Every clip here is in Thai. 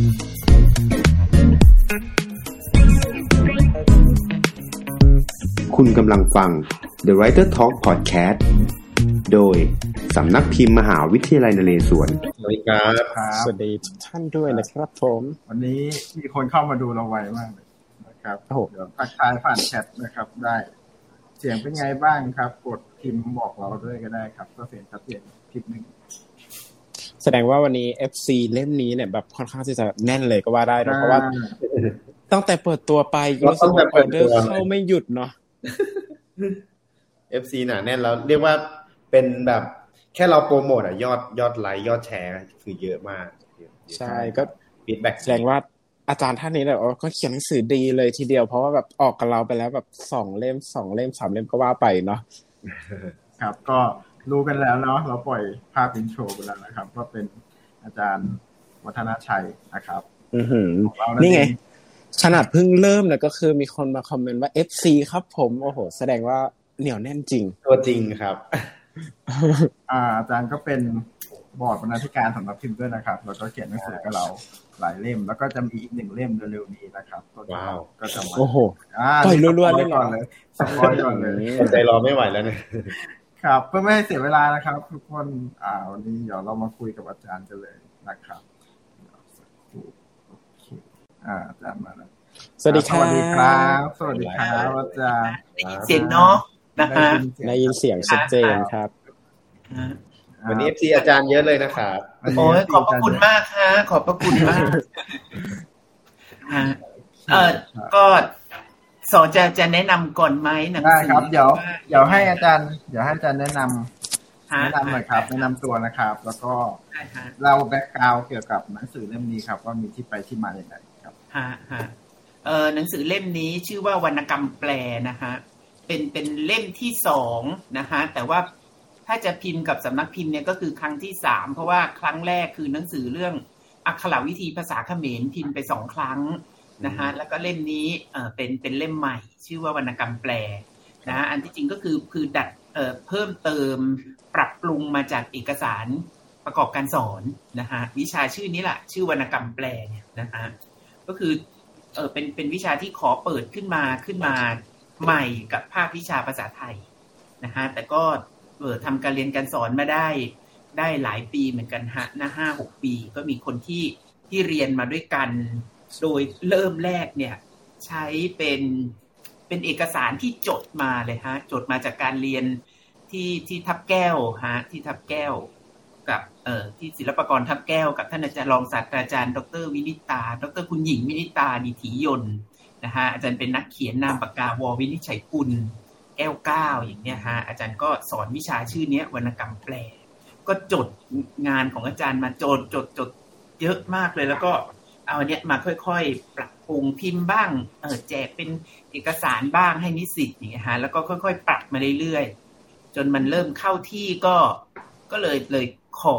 คุณกำลังฟัง The Writer Talk Podcast โดยสำนักพิมพ์มหาวิทยาลัยนเรศวร สวัสดีครับครับสวัสดีทุกท่านด้วยนะครับผม วันนี้มีคนเข้ามาดูเราไวมากเลยนะครับโอ้โหเดี๋ยวทักทายผ่านแชทนะครับได้ เสียงเป็นไงบ้างครับ กดพิมพ์บอกเราด้วยก็ได้ครับก็เสียงชัดเจนคลิปหนึ่งแส ดงว่าวันนี้ FC เล่มนี้เนี่ยแบบค่อนข้างที่จะแน่นเลยก็ว่าได้เนอะเพราะว่าตั้งแต่เปิดตัวไปรู้สึกว่าออเดอร์เข้าไม่หยุดเนาะ FC หนาแน่นแล้วเรียกว่าเป็นแบบแค่เราโปรโมทอะยอดยอดไลค์ยอดแชร์คือเยอะมาก ใช่ก็ feedback แสดงว่าอาจารย์ท่านนี้เนี่ยก็เขียนหนังสือดีเลยทีเดียวเพราะว่าแบบออกกับเราไปแล้วแบบสองเล่มสองเล่มสามเล่มก็ว่าไปเนาะครับก็ รู้กันแล้วเนาะเราปล่อยภาพ intro ไปแล้วนะครับ ก็เป็นอาจารย์วัฒนชัยนะครับ อือหือของเรานี่ไงเองขนาดเพิ่งเริ่มเนี่ยก็คือมีคนมาคอมเมนต์ว่า FC ครับผมโอ้โห แสดงว่าเหนียวแน่นจริง ตัวจริงครับ อ่า อาจารย์ก็เป็นบอร์ดบรรณาธิการสำนักพิมพ์ด้วยนะครับ แล้วก็เขียนหนังสือกับเราหลายเล่ม แล้วก็จะมีอีกหนึ่งเล่มเร็วๆนี้นะครับก็จะว้าวก็จะมาโอ้โหอ่าปล่อยรัวๆสปเลยเหรอก่อนเลยสปอยก่อนเลยอดใจรอไม่ไหวแล้วเนี่ย ครับ เพื่อไม่ให้เสียเวลานะครับ ทุกคนอ่าวันนี้เดี๋ยวเรามาคุยกับอาจารย์กันเลยนะครับเดี๋ยวสักครู่โอเคอ่าอาจารย์มาแล้วสวัสดีคสรับวัสดีครับ สวัสดีครับอาจารย์ได้ยินเสียงเนาะนะคะได้ยินเสียงชัดเจนครับอ่าวันนี้ FC อาจารย์เยอะเลยนะครับวันนี้โอ้ยขอบพระคุณมากค่ะ ขอบพระคุณมากฮะเออก็ สอนจะจะแนะนำก่อนไหมหนังได้สือครับเดี๋ยวว่าเดี๋ยวให้อาจารย์เดี๋ยวให้อาจารย์แนะนำฮะแนะนำหน่อยครับ แนะนำตัวนะครับ แล้วก็ได้ฮะเล่าแบ็กกราวเกี่ยวกับหนังสือเล่มนี้ครับ ว่ามีที่ไปที่มาอย่างไรครับฮะฮะเออหนังสือเล่มนี้ชื่อว่าวรรณกรรมแปลนะฮะเป็นเป็นเล่มที่สองนะฮะแต่ว่าถ้าจะพิมพ์กับสำนักพิมพ์เนี่ยก็คือครั้งที่สามเพราะว่าครั้งแรกคือหนังสือเรื่องอักขระวิธีภาษาเขมรพิมพ์ไปสองครั้ง นะฮะแล้วก็เล่มนี้เออเป็นเป็นเล่มใหม่ ชื่อว่าวรรณกรรมแปลนะฮะอันที่จริงก็คือคือดัดเอ่อเพิ่มเติมปรับปรุงมาจากเอกสารประกอบการสอนนะฮะวิชาชื่อนี้แหละชื่อวรรณกรรมแปลเนี่ยนะฮะก็คือเออเป็นเป็นวิชาที่ขอเปิดขึ้นมาขึ้นมาใหม่กับภาควิชาภาษาไทยนะฮะแต่ก็เออทำการเรียนการสอนมาได้ได้หลายปีเหมือนกันฮะนะห้าหกปี ก็มีคนที่ที่เรียนมาด้วยกัน โดยเริ่มแรกเนี่ย ใช้เป็นเป็นเอกสารที่จดมาเลยฮะ จดมาจากการเรียนที่ที่ทับแก้วฮะ ที่ทับแก้ว กับเอ่อที่ศิลปกรทับแก้ว กับท่านอาจารย์รองศาสตราจารย์ ดรวินิตา ดรคุณหญิงวินิตาดิถียนต์นะฮะอาจารย์เป็นนักเขียนนามปากกาวอวินิจฉัยกุลแก้วเก้าอย่างเนี้ยฮะอาจารย์ก็สอนวิชาชื่อเนี้ยวรรณกรรมแปล ก็จดงานของอาจารย์มาจดจดจดเยอะมากเลยแล้วก็ เอาเนี้ยมาค่อยๆ ปรับปรุงพิมพ์บ้าง เออแจกเป็นเอกสารบ้างให้นิสิตอย่างเงี้ยฮะแล้วก็ค่อยๆ ปรับมาเรื่อยๆ จนมันเริ่มเข้าที่ก็ก็เลยเลยขอ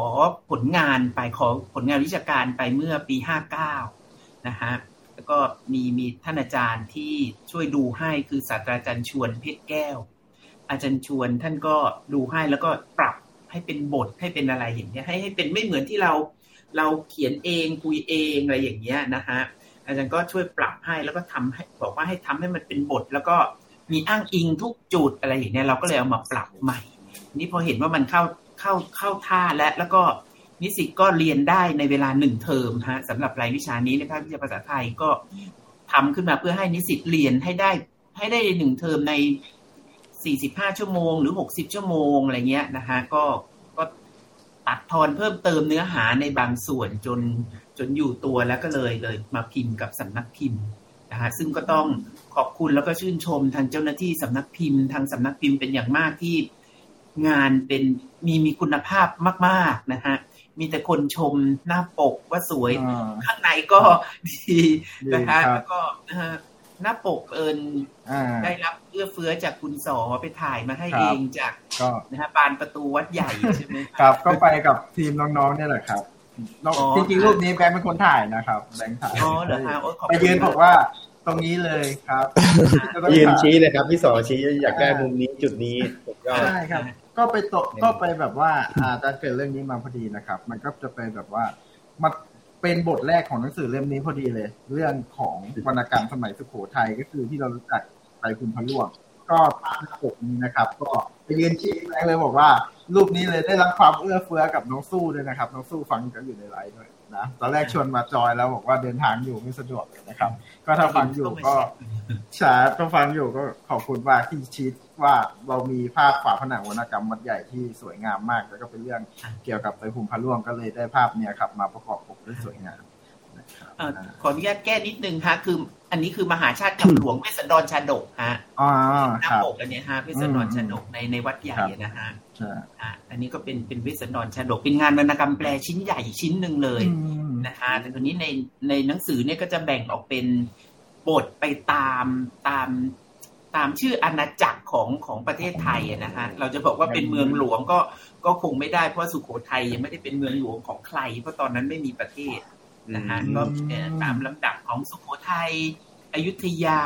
ผลงานไปขอผลงานวิชาการไปเมื่อปีห้าเก้านะฮะแล้วก็มีมีท่านอาจารย์ที่ช่วยดูให้คือศาสตราจารย์ชวนเพชรแก้ว อาจารย์ชวนท่านก็ดูให้แล้วก็ปรับให้เป็นบทให้เป็นอะไรอย่างเงี้ยให้ให้เป็นไม่เหมือนที่เรา เราเขียนเองคุยเองอะไรอย่างเงี้ยนะฮะอาจารย์ก็ช่วยปรับให้แล้วก็ทำให้บอกว่าให้ทำให้มันเป็นบท แล้วก็มีอ้างอิงทุกจุดอะไรอย่างเงี้ยเราก็เลยเอามาปรับใหม่ นี่พอเห็นว่ามันเข้าเข้าเข้าท่าและแล้วก็นิสิตก็เรียนได้ในเวลาหนึ่งเทอมฮะสำหรับรายวิชานี้ในภาควิชาภาษาไทยก็ทำขึ้นมาเพื่อให้นิสิตเรียนให้ได้ให้ได้หนึ่งเทอมใน 45 ชั่วโมง หรือ 60 ชั่วโมงอะไรเงี้ยนะฮะก็ ตัดทอนเพิ่มเติมเนื้อหาในบางส่วนจนจนอยู่ตัวแล้วก็เลยเลยมาพิมพ์กับสำนักพิมพ์นะฮะซึ่งก็ต้องขอบคุณแล้วก็ชื่นชมทางเจ้าหน้าที่สำนักพิมพ์ทางสำนักพิมพ์เป็นอย่างมากที่งานเป็นมีมีคุณภาพมาก ๆนะฮะมีแต่คนชมหน้าปกว่าสวยอ่าข้างในก็ดีดีนะคะครับแล้วก็นะฮะ หน้าปกเอิญอ่าได้รับเอื้อเฟื้อจากคุณสอไปถ่ายมาให้ครับเองจากก็นะฮะบานประตูวัดใหญ่ใช่ไหมครับ ก็ไปกับทีมน้องๆเนี่ยแหละครับน้องอ๋อจริงๆรูปนี้แบงค์เป็นคนถ่ายนะครับแบงค์ถ่ายอ๋อเหรอฮะโอ้ขอบไปคุณยืนบอกว่าตรงนี้เลยครับยืนชี้เลยครับพี่สอชี้อยากได้มุมนี้จุดนี้สุดยอดใช่ครับ ก็ไปโตะก็ไปแบบว่าอ่าอาจารย์เกิดเรื่องนี้มาพอดีนะครับ มันก็จะไปแบบว่ามา เป็นบทแรกของหนังสือเล่มนี้พอดีเลย เรื่องของวรรณกรรมสมัยสุโขทัยก็คือที่เรารู้จักไปคุณพระล่วง ก็ภาพปกนี้นะครับ ก็ไปยืนชี้แรงเลยบอกว่า รูปนี้เลยได้รับความเอื้อเฟื้อกับน้องสู้ด้วยนะครับ น้องสู้ฟังกันอยู่ในไลฟ์ด้วยนะตอนแรกชวนมาจอยแล้วบอกว่าเดินทางอยู่ไม่สะดวกนะครับ ก็ถ้าฟังอยู่ก็ชาถ้าฟังอยู่ก็ขอบคุณมากที่ชี้ว่าเรามีภาพฝาผนังวรรณกรรมวัดใหญ่ที่สวยงามมาก แล้วก็เป็นเรื่องเกี่ยวกับไปภูมิพะร่วงก็เลยได้ภาพเนี้ยครับ มาประกอบปกด้สวยงาม ขออนุญาตแก้นิดนึงฮะ คือ อันนี้คือมหาชาติคำหลวงเวสดรชาดกฮะอ๋อหน้าปกอันนี้ฮะเวสดรชาดกในในวัดใหญ่นะฮะอันนี้ก็เป็นเป็นเวสดรชาดกเป็นงานวรรณกรรมแปลชิ้นใหญ่ชิ้นหนึ่งเลยนะฮะแต่ตัวนี้ในในหนังสือเนี่ยก็จะแบ่งออกเป็นบทไปตามตามตามชื่ออาณาจักรของของประเทศไทยนะฮะเราจะบอกว่าเป็นเมืองหลวงก็ก็คงไม่ได้เพราะสุโขทัยยังไม่ได้เป็นเมืองหลวงของใคร เพราะตอนนั้นไม่มีประเทศ นะฮะก็ตามลำดับของสุโขทัยอยุธยา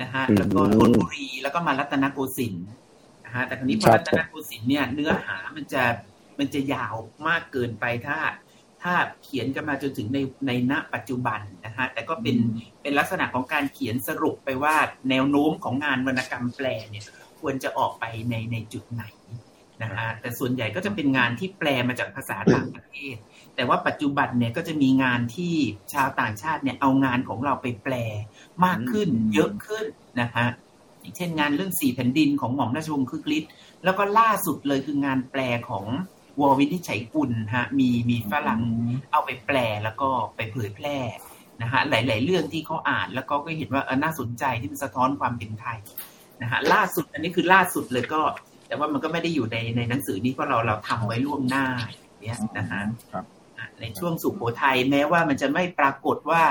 นะฮะแล้วก็ธนบุรีแล้วก็มารัตนโกสินทร์นะฮะแต่ครนี้พอรัตนโกสินทร์เนี่ยเนื้อหามันจะมันจะยาวมากเกินไปถ้า ถ้าเขียนกันมาจนถึงในในณปัจจุบันนะฮะแต่ก็เป็นเป็นลักษณะของการเขียนสรุปไปว่าแนวโน้มของงานวรรณกรรมแปลเนี่ยควรจะออกไปในในจุดไหนนะฮะแต่ส่วนใหญ่ก็จะเป็นงานที่แปลมาจากภาษาต่างประเทศ แต่ว่าปัจจุบันเนี่ยก็จะมีงานที่ชาวต่างชาติเนี่ยเอางานของเราไปแปลมากขึ้น เยอะขึ้นนะฮะอย่างเช่นงานเรื่องสี่แผ่นดินของหม่อมราชวงศ์คึกฤทธิ์แล้วก็ล่าสุดเลยคืองานแปลของวอวินิชัยกุลฮะมีมีฝรั่งเอาไปแปลแล้วก็ไปเผยแพร่นะฮะหลาย ๆ เรื่องที่เขาอ่านแล้วก็ก็เห็นว่าเออน่าสนใจที่มันสะท้อนความเป็นไทยนะฮะล่าสุดอันนี้คือล่าสุดเลยก็ แต่ว่ามันก็ไม่ได้อยู่ในในหนังสือนี้เพราะเราเราทำไว้ล่วงหน้าเนี้ยนะฮะ ในช่วงสุโขทัยแม้ว่ามันจะไม่ปรากฏว่า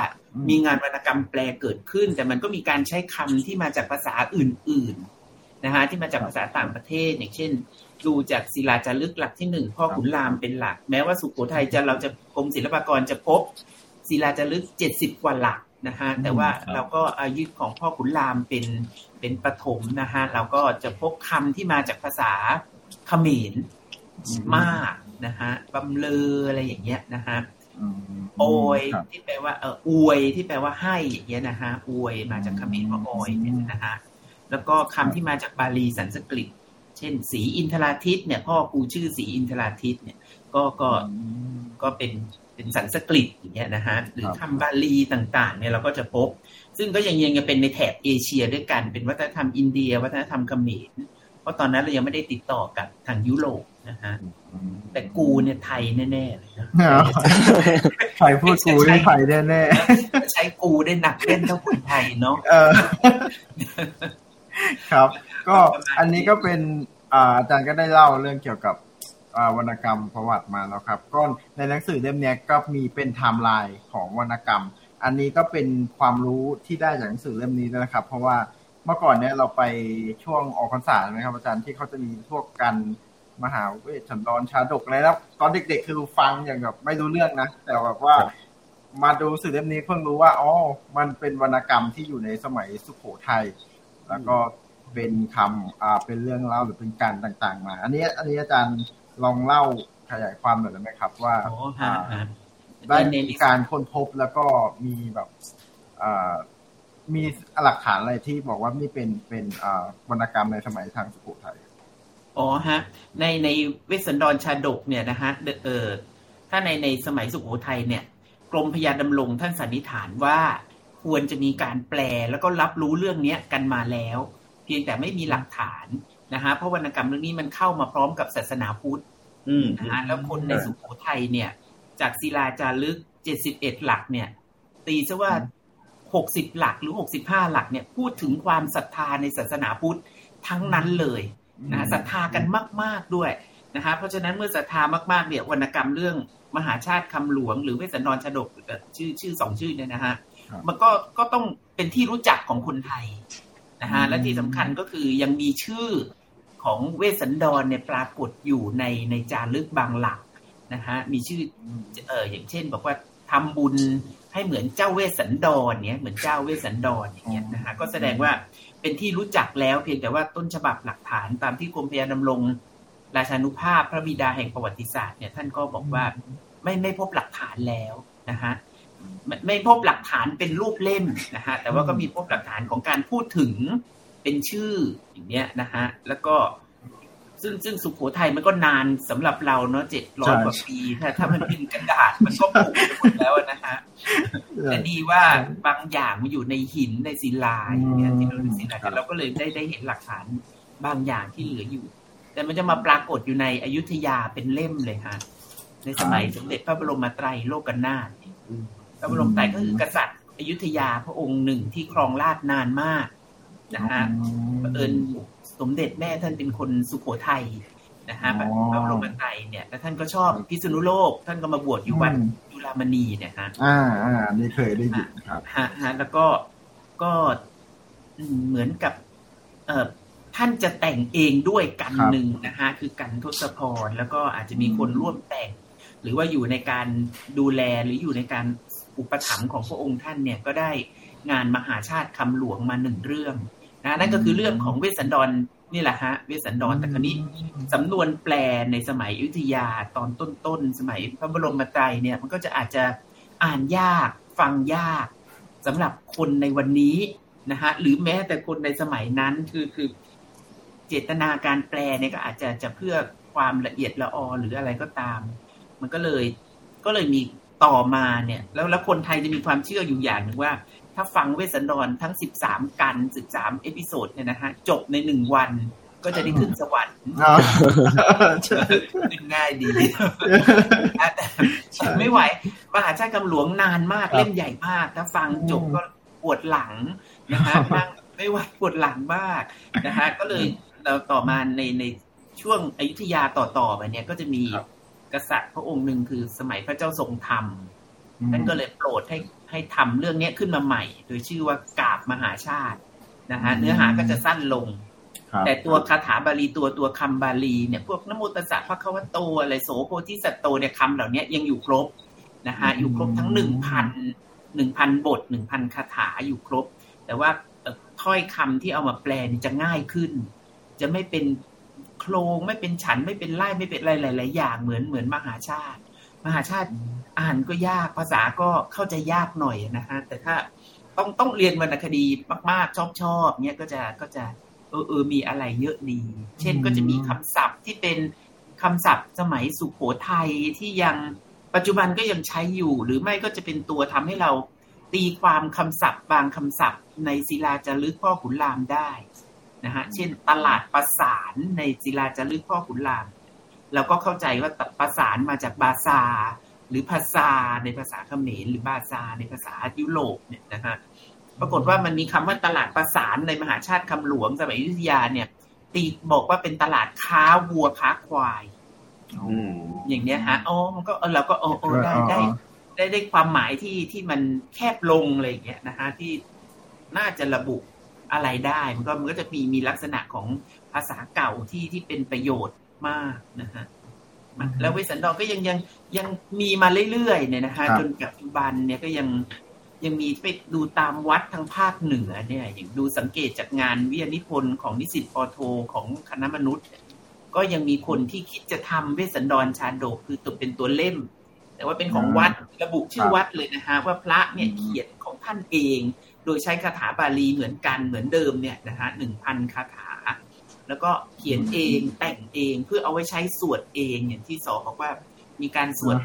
มีงานวรรณกรรมแปลเกิดขึ้น แต่มันก็มีการใช้คำที่มาจากภาษาอื่นๆนะฮะที่มาจากภาษาต่างประเทศ อย่างเช่นดูจากศิลาจารึกหลักที่หนึ่งพ่อขุนรามเป็นหลัก แม้ว่าสุโขทัยจะเราจะกรมศิลปากรจะพบศิลาจารึกเจ็ดสิบกว่าหลักนะฮะแต่ว่าเราก็อายุของพ่อขุนรามเป็นเป็นปฐมนะฮะเราก็จะพบคำที่มาจากภาษาเขมรมาก นะฮะบำเลออะไรอย่างเงี้ยนะฮะโอยที่แปลว่าเอออวยที่แปลว่าให้อย่างเงี้ยนะฮะอวยมาจากคำว่าออยเนี่ยนะฮะแล้วก็คำที่มาจากบาลีสันสกฤต เช่น สีอินทราทิตเนี่ย พ่อกูชื่อสีอินทราทิตเนี่ย ก็ก็ก็เป็นเป็นสันสกฤตอย่างเงี้ยนะฮะหรือคำบาลีต่างๆ เนี่ยเราก็จะพบ ซึ่งก็ยังยังเป็นในแถบเอเชียด้วยกันเป็นวัฒนธรรมอินเดีย วัฒนธรรมเขมร เพราะตอนนั้นเรายังไม่ได้ติดต่อกับทางยุโรปนะฮะแต่กูเนี่ยไทยแน่ๆเลยนะใครพูดกูได้ไทยแน่ๆใช้กูได้หนักเล่นเท่าคนไทยเนาะครับ ก็อันนี้ก็เป็นอาจารย์ก็ได้เล่าเรื่องเกี่ยวกับวรรณกรรมประวัติมาแล้วครับ ก็ในหนังสือเล่มนี้ก็มีเป็นไทม์ไลน์ของวรรณกรรม อันนี้ก็เป็นความรู้ที่ได้จากหนังสือเล่มนี้นะครับ เพราะว่า เมื่อก่อนเนี่ยเราไปช่วงออกพรรษาไหมครับอาจารย์ที่เขาจะมีพวกกันมหาเวชชันดรชาดกอะไรแล้ว ตอนเด็กๆคือฟังอย่างแบบไม่รู้เรื่องนะ แต่แบบว่ามาดูสื่อเล่มนี้เพิ่งรู้ว่าอ๋อมันเป็นวรรณกรรมที่อยู่ในสมัยสุโขทัยแล้วก็เป็นคำอ่าเป็นเรื่องเล่าหรือเป็นการต่างๆ มา อันนี้อันนี้อาจารย์ลองเล่าขยายความหน่อยได้ไหมครับ ว่าได้มีการค้นพบแล้วก็มีแบบอ่า มีหลักฐานอะไรที่บอกว่านี่เป็นเป็นวรรณกรรมในสมัยทางสุโขทัยอ๋อฮะ ในในเวสสันดรชาดกเนี่ยนะฮะเออถ้าในในสมัยสุโขทัยเนี่ยกรมพยาดำรงท่านสันนิษฐานว่าควรจะมีการแปลแล้วก็รับรู้เรื่องเนี้ยกันมาแล้ว เพียงแต่ไม่มีหลักฐานนะฮะเพราะวรรณกรรมเรื่องนี้มันเข้ามาพร้อมกับศาสนาพุทธนะฮะแล้วคนในสุโขทัยเนี่ย จากศิลาจารึกเจ็ดสิบเอ็ดหลักเนี่ย ตีซะว่า หกสิบหลักหรือหกสิบห้าหลักเนี่ยพูดถึงความศรัทธาในศาสนาพุทธทั้งนั้นเลยนะศรัทธากันมาก ๆด้วยนะคะเพราะฉะนั้นเมื่อศรัทธามากๆเนี่ยวรรณกรรมเรื่องมหาชาติคำหลวง หรือเวสสันดรชาดกชื่อชื่อสองชื่อเนี่ยนะฮะมันก็ก็ต้องเป็นที่รู้จักของคนไทยนะฮะและที่สำคัญก็คือยังมีชื่อของเวสสันดรเนี่ยปรากฏอยู่ในในจารึกบางหลักนะฮะมีชื่อเอออย่างเช่น บอกว่าทำบุญ ให้เหมือนเจ้าเวสสันดรเนี่ยเหมือนเจ้าเวสสันดรอย่างเงี้ยนะฮะก็แสดงว่าเป็นที่รู้จักแล้วเพียงแต่ว่าต้นฉบับหลักฐานตามที่กรมพยาดำรง ราชานุภาพพระบิดาแห่งประวัติศาสตร์เนี่ยท่านก็บอกว่าไม่ไม่พบหลักฐานแล้วนะฮะไม่ไม่พบหลักฐานเป็นรูปเล่มนะฮะแต่ว่าก็มีพบหลักฐานของการพูดถึงเป็นชื่ออย่างเนี้ยนะฮะแล้วก็ ซึ่งซึ่งสุโขทัยมันก็นานสำหรับเราเนาะเจ็ดร้อยกว่าปี ถ้าถ้ามันเป็นกระดาษมันก็ผุไปหมดแล้วนะฮะแต่ดีว่าบางอย่างมันอยู่ในหินในศิลาอย่างเงี้ยที่เราดูศิลาเราก็เลยได้ได้เห็นหลักฐานบางอย่างที่เหลืออยู่ แต่มันจะมาปรากฏอยู่ในอยุธยาเป็นเล่มเลยฮะในสมัยสมเด็จพระบรมไตรโลกนาถพระบรมไตรก็คือกษัตริย์อยุธยาพระองค์หนึ่งที่ครองราชนานมากนะฮะเอิญ สมเด็จแม่ท่านเป็นคนสุโขทัยนะฮะพระบรมไตรเนี่ยแล้วท่านก็ชอบพิษณุโลก ท่านก็มาบวชอยู่วัดจุฬามณีเนี่ยฮะอ่าอ่านี่เคยได้ยินครับฮะฮะแล้วก็ก็เหมือนกับ เอ่อท่านจะแต่งเองด้วยกันหนึ่งนะฮะคือกันทศพรแล้วก็อาจจะมีคนร่วมแต่ง หรือว่าอยู่ในการดูแลหรืออยู่ในการอุปถัมภ์ของพระองค์ท่านเนี่ยก็ได้งานมหาชาติคำหลวงมาหนึ่งเรื่อง นะนั่นก็คือเรื่องของเวสสันดรนี่แหละฮะเวสสันดรแต่ครนี้สำนวนแปลในสมัยอยุธยาตอนต้นๆสมัยพระบรมไตรเนี่ย มันก็จะอาจจะอ่านยากฟังยากสำหรับคนในวันนี้นะฮะหรือแม้แต่คนในสมัยนั้นคือคือเจตนาการแปลเนี่ยก็อาจจะจะเพื่อความละเอียดละออหรืออะไรก็ตาม มันก็เลยก็เลยมีต่อมาเนี่ย แล้วแล้วคนไทยจะมีความเชื่ออยู่อย่างหนึ่งว่า ถ้าฟังเวสสันดรทั้งสิบสามกัณฑ์สิบสาม episode เนี่ยนะฮะ จบในหนึ่งวันก็จะได้ขึ้นสวรรค์ง่ายดีแต่ไม่ไหว มหาชาติกำหลวงนานมากเล่มใหญ่มาก ถ้าฟังจบก็ปวดหลังนะฮะนั่งไม่ไหวปวดหลังมากนะฮะ ก็เลยเราต่อมาในในช่วงอยุธยาต่อต่อไปเนี่ย ก็จะมีกษัตริย์พระองค์หนึ่งคือสมัยพระเจ้าทรงธรรม ท่านก็เลยโปรดให้ให้ทำเรื่องนี้ขึ้นมาใหม่ โดยชื่อว่ากาบมหาชาตินะฮะเนื้อหาก็จะสั้นลง แต่ตัวคาถาบาลีตัวตัวคำบาลีเนี่ยพวกนโมตัสสะพระคัมภโตอะไรโสโพธิสัตโตเนี่ยคำเหล่านี้ยังอยู่ครบนะฮะอยู่ครบทั้งหนึ่งพันหนึ่งพันบทหนึ่งพันคาถาอยู่ครบ แต่ว่าถ้อยคำที่เอามาแปลจะง่ายขึ้น จะไม่เป็นโครงไม่เป็นฉันไม่เป็นไล่ไม่เป็นอะไรหลายๆอย่างเหมือนเหมือนมหาชาติ มหาชาติอ่านก็ยากภาษาก็เข้าใจยากหน่อยนะฮะแต่ถ้าต้องต้องเรียนวรรณคดีมาก ๆ ชอบชอบเนี้ยก็จะก็จะเออเออมีอะไรเยอะดี เช่นก็จะมีคำศัพท์ที่เป็นคำศัพท์สมัยสุโขทัยที่ยังปัจจุบันก็ยังใช้อยู่ หรือไม่ก็จะเป็นตัวทำให้เราตีความคำศัพท์ บางคำศัพท์ ในศิลาจารึกพ่อขุนรามได้นะฮะเช่น ตลาดประสานในศิลาจารึกพ่อขุนราม เราก็เข้าใจว่าประสานมาจากบาซา หรือภาษาในภาษาเขมรหรือบาซาในภาษายุโรปเนี่ยนะฮะปรากฏว่ามันมีคำว่าตลาดประสานในมหาชาติคำหลวงสมัยอยุธยาเนี่ย ตีบอกว่าเป็นตลาดค้าวัวค้าควายอย่างเนี้ยฮะอ๋อมันก็เราก็โอ้ได้ได้ได้ได้ความหมายที่ที่มันแคบลงอะไรอย่างเงี้ยนะฮะที่น่าจะระบุอะไรได้ มันก็มันก็จะมีมีลักษณะของภาษาเก่าที่ที่เป็นประโยชน์ มากนะฮะแล้วเวสันดรก็ยังยังยังมีมาเรื่อยๆเนี่ยนะฮะจนปัจจุบันเนี่ยก็ยังยังมีไปดูตามวัดทางภาคเหนือเนี่ย อย่างดูสังเกตจากงานวิทยานิพนธ์ของนิสิตปอโทของคณะมนุษย์ ก็ยังมีคนที่คิดจะทำเวสันดรชาดกคือตัวเป็นตัวเล่ม แต่ว่าเป็นของวัดระบุชื่อวัดเลยนะฮะว่าพระเนี่ยเขียนของท่านเอง โดยใช้คาถาบาลีเหมือนกันเหมือนเดิมเนี่ยนะฮะหนึ่งพันคาถา แล้วก็เขียนเองแต่งเองเพื่อเอาไว้ใช้สวดเองอย่างที่สอบอกว่า มีการสวด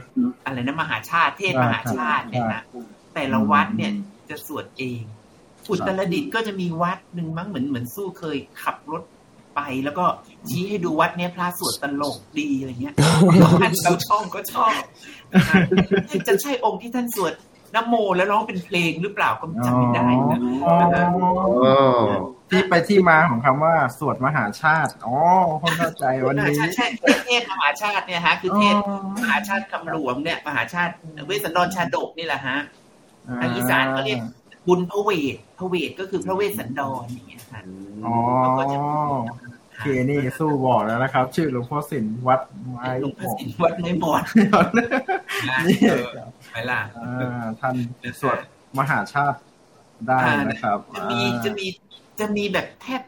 อะไรนะมหาชาติเทศมหาชาติเนี่ยนะแต่ละวัดเนี่ยจะสวดเองอุตรดิตก็จะมีวัดหนึ่งมั้งเหมือนเหมือนสู้เคยขับรถไป แล้วก็ชี้ให้ดูวัดเนี้ยพระสวดตลกดีอะไรเงี้ยท่านเราช่องก็ชอบจะใช่องค์ที่ท่านสวด นโมแล้วร้องเป็นเพลงหรือเปล่าก็จำไม่ได้นะที่ไปที่มาของคำว่าสวดมหาชาติ อ๋อเข้าใจวันนี้ใช่เทศมหาชาติเนี่ยฮะ คือเทศมหาชาติคำหลวงเนี่ย มหาชาติเวสสันดรชาดกนี่แหละฮะทางอีสานก็เรียกบุญพระเวทพระเวทก็คือพระเวสสันดรอย่างเงี้ยค่ะอ๋อเคนี่สู้บอกแล้วนะครับ ชื่อหลวงพ่อสินวัดไม้หลวงพ่อสินวัดไม่บอดนี่ ไปล่ะท่านสวดมหาชาติได้นะครับจะมีจะมีจะมีแบบแทบ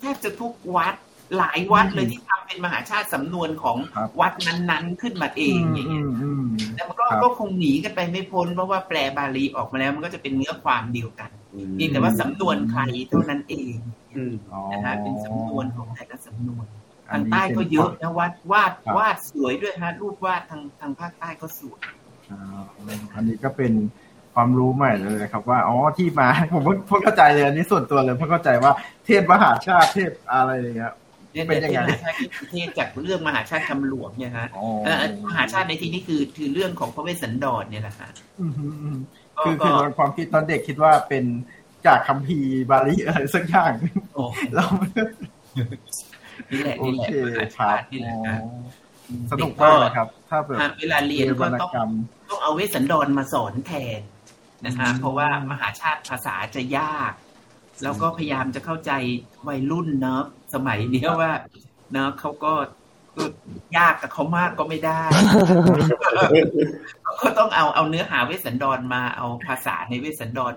แทบจะทุกวัดหลายวัดเลยที่ทำเป็นมหาชาติสำนวนของครับวัดนั้นๆขึ้นมาเองอย่างเงี้ยอืมอืมแต่มันก็ครับก็คงหนีกันไปไม่พ้นเพราะว่าแปลบาลีออกมาแล้วมันก็จะเป็นเนื้อความเดียวกันเพียงแต่ว่าสำนวนใครเท่านั้นเองอืมอ๋อนะฮะเป็นสำนวนของแต่ละสำนวนอัทานงนี้ใต้ก็ป็นเยอะนะวาดวาดครับวาดสวยด้วยฮะรูปวาดทางทางภาคใต้ก็สวย อ่าอันนี้ก็เป็นความรู้ใหม่เลยครับ ว่าอ๋อที่มาผมเพิ่งเพิ่งเข้าใจเลยอันนี้ส่วนตัวเลยเพิ่งเข้าใจว่าเทศมหาชาติเทศอะไรอย่างเงี้ยเนี่ยเป็นยังไงมหาชาติคือเทศจากเรื่องมหาชาติคำหลวงเนี่ยฮะอ๋อเอ่อมหาชาติในที่นี้คือคือเรื่องของพระเวสสันดรเนี่ยแหละฮะอืมอืมอืมก็คือก็คือตอนความคิดตอนเด็กคิดว่าเป็นจากคัมภีร์บาลีอะไรสักอย่างโอ้แล้วนี่แหละโอนี่แหละเคมหาครัชาบตินี่แหละอ๋อฮะ สนุกมากเลยครับ ถ้าแบบฮะเวลาเรียนก็วรรณต้องกรรมต้องเอาเวสสันดรมาสอนแทนนะฮะอืมเพราะว่ามหาชาติภาษาจะยาก แล้วก็พยายามจะเข้าใจวัยรุ่นเนอะสมัยเนี้ยว่า เนอะเขาก็ก็ยากกับเขามากก็ไม่ได้ก็ต้องเอาเอาเนื้อหาเวสสันดรมาเอาภาษาในเวสสันดร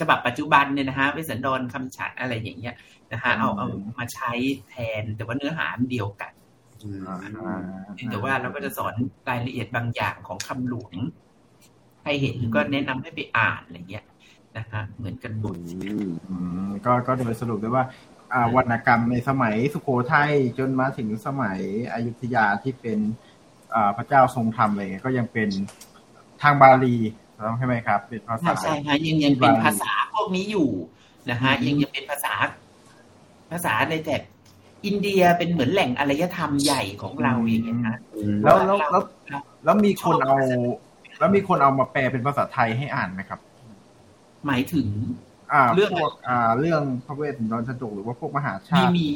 ฉบับปัจจุบันเนี่ยนะฮะเวสสันดรคำฉันอะไรอย่างเงี้ยนะฮะเอาเอามาใช้แทนแต่ว่าเนื้อหามันเดียวกันอ่า แต่ว่าเราก็จะสอนรายละเอียดบางอย่างของคำหลวง ให้เห็นก็แนะนำให้ไปอ่านอะไรเงี้ยนะฮะเหมือนกันหมดอืมก็ก็โดยสรุปได้ว่าอ่าวรรณกรรมในสมัยสุโขทัยจนมาถึงสมัยอยุธยาที่เป็นอ่าพระเจ้าทรงธรรมอะไรเงี้ยก็ยังเป็นทางบาลีใช่ไหมครับ เป็นภาษาใช่ฮะยังยังเป็นภาษาพวกนี้อยู่นะฮะอืมยังยังเป็นภาษา ภาษาในแถบ อินเดียเป็นเหมือนแหล่งอารยธรรมใหญ่ของเราอย่างเงี้ยนะแล้วแล้วแล้วเราแล้วมีคนเอา แล้วมีคนเอามาแปลเป็นภาษาไทยให้อ่านไหมครับ หมายถึง อ่าเรื่องพวกอ่า เรื่องพระเวสสันดรชนกหรือว่าพวกมหาชามีติมี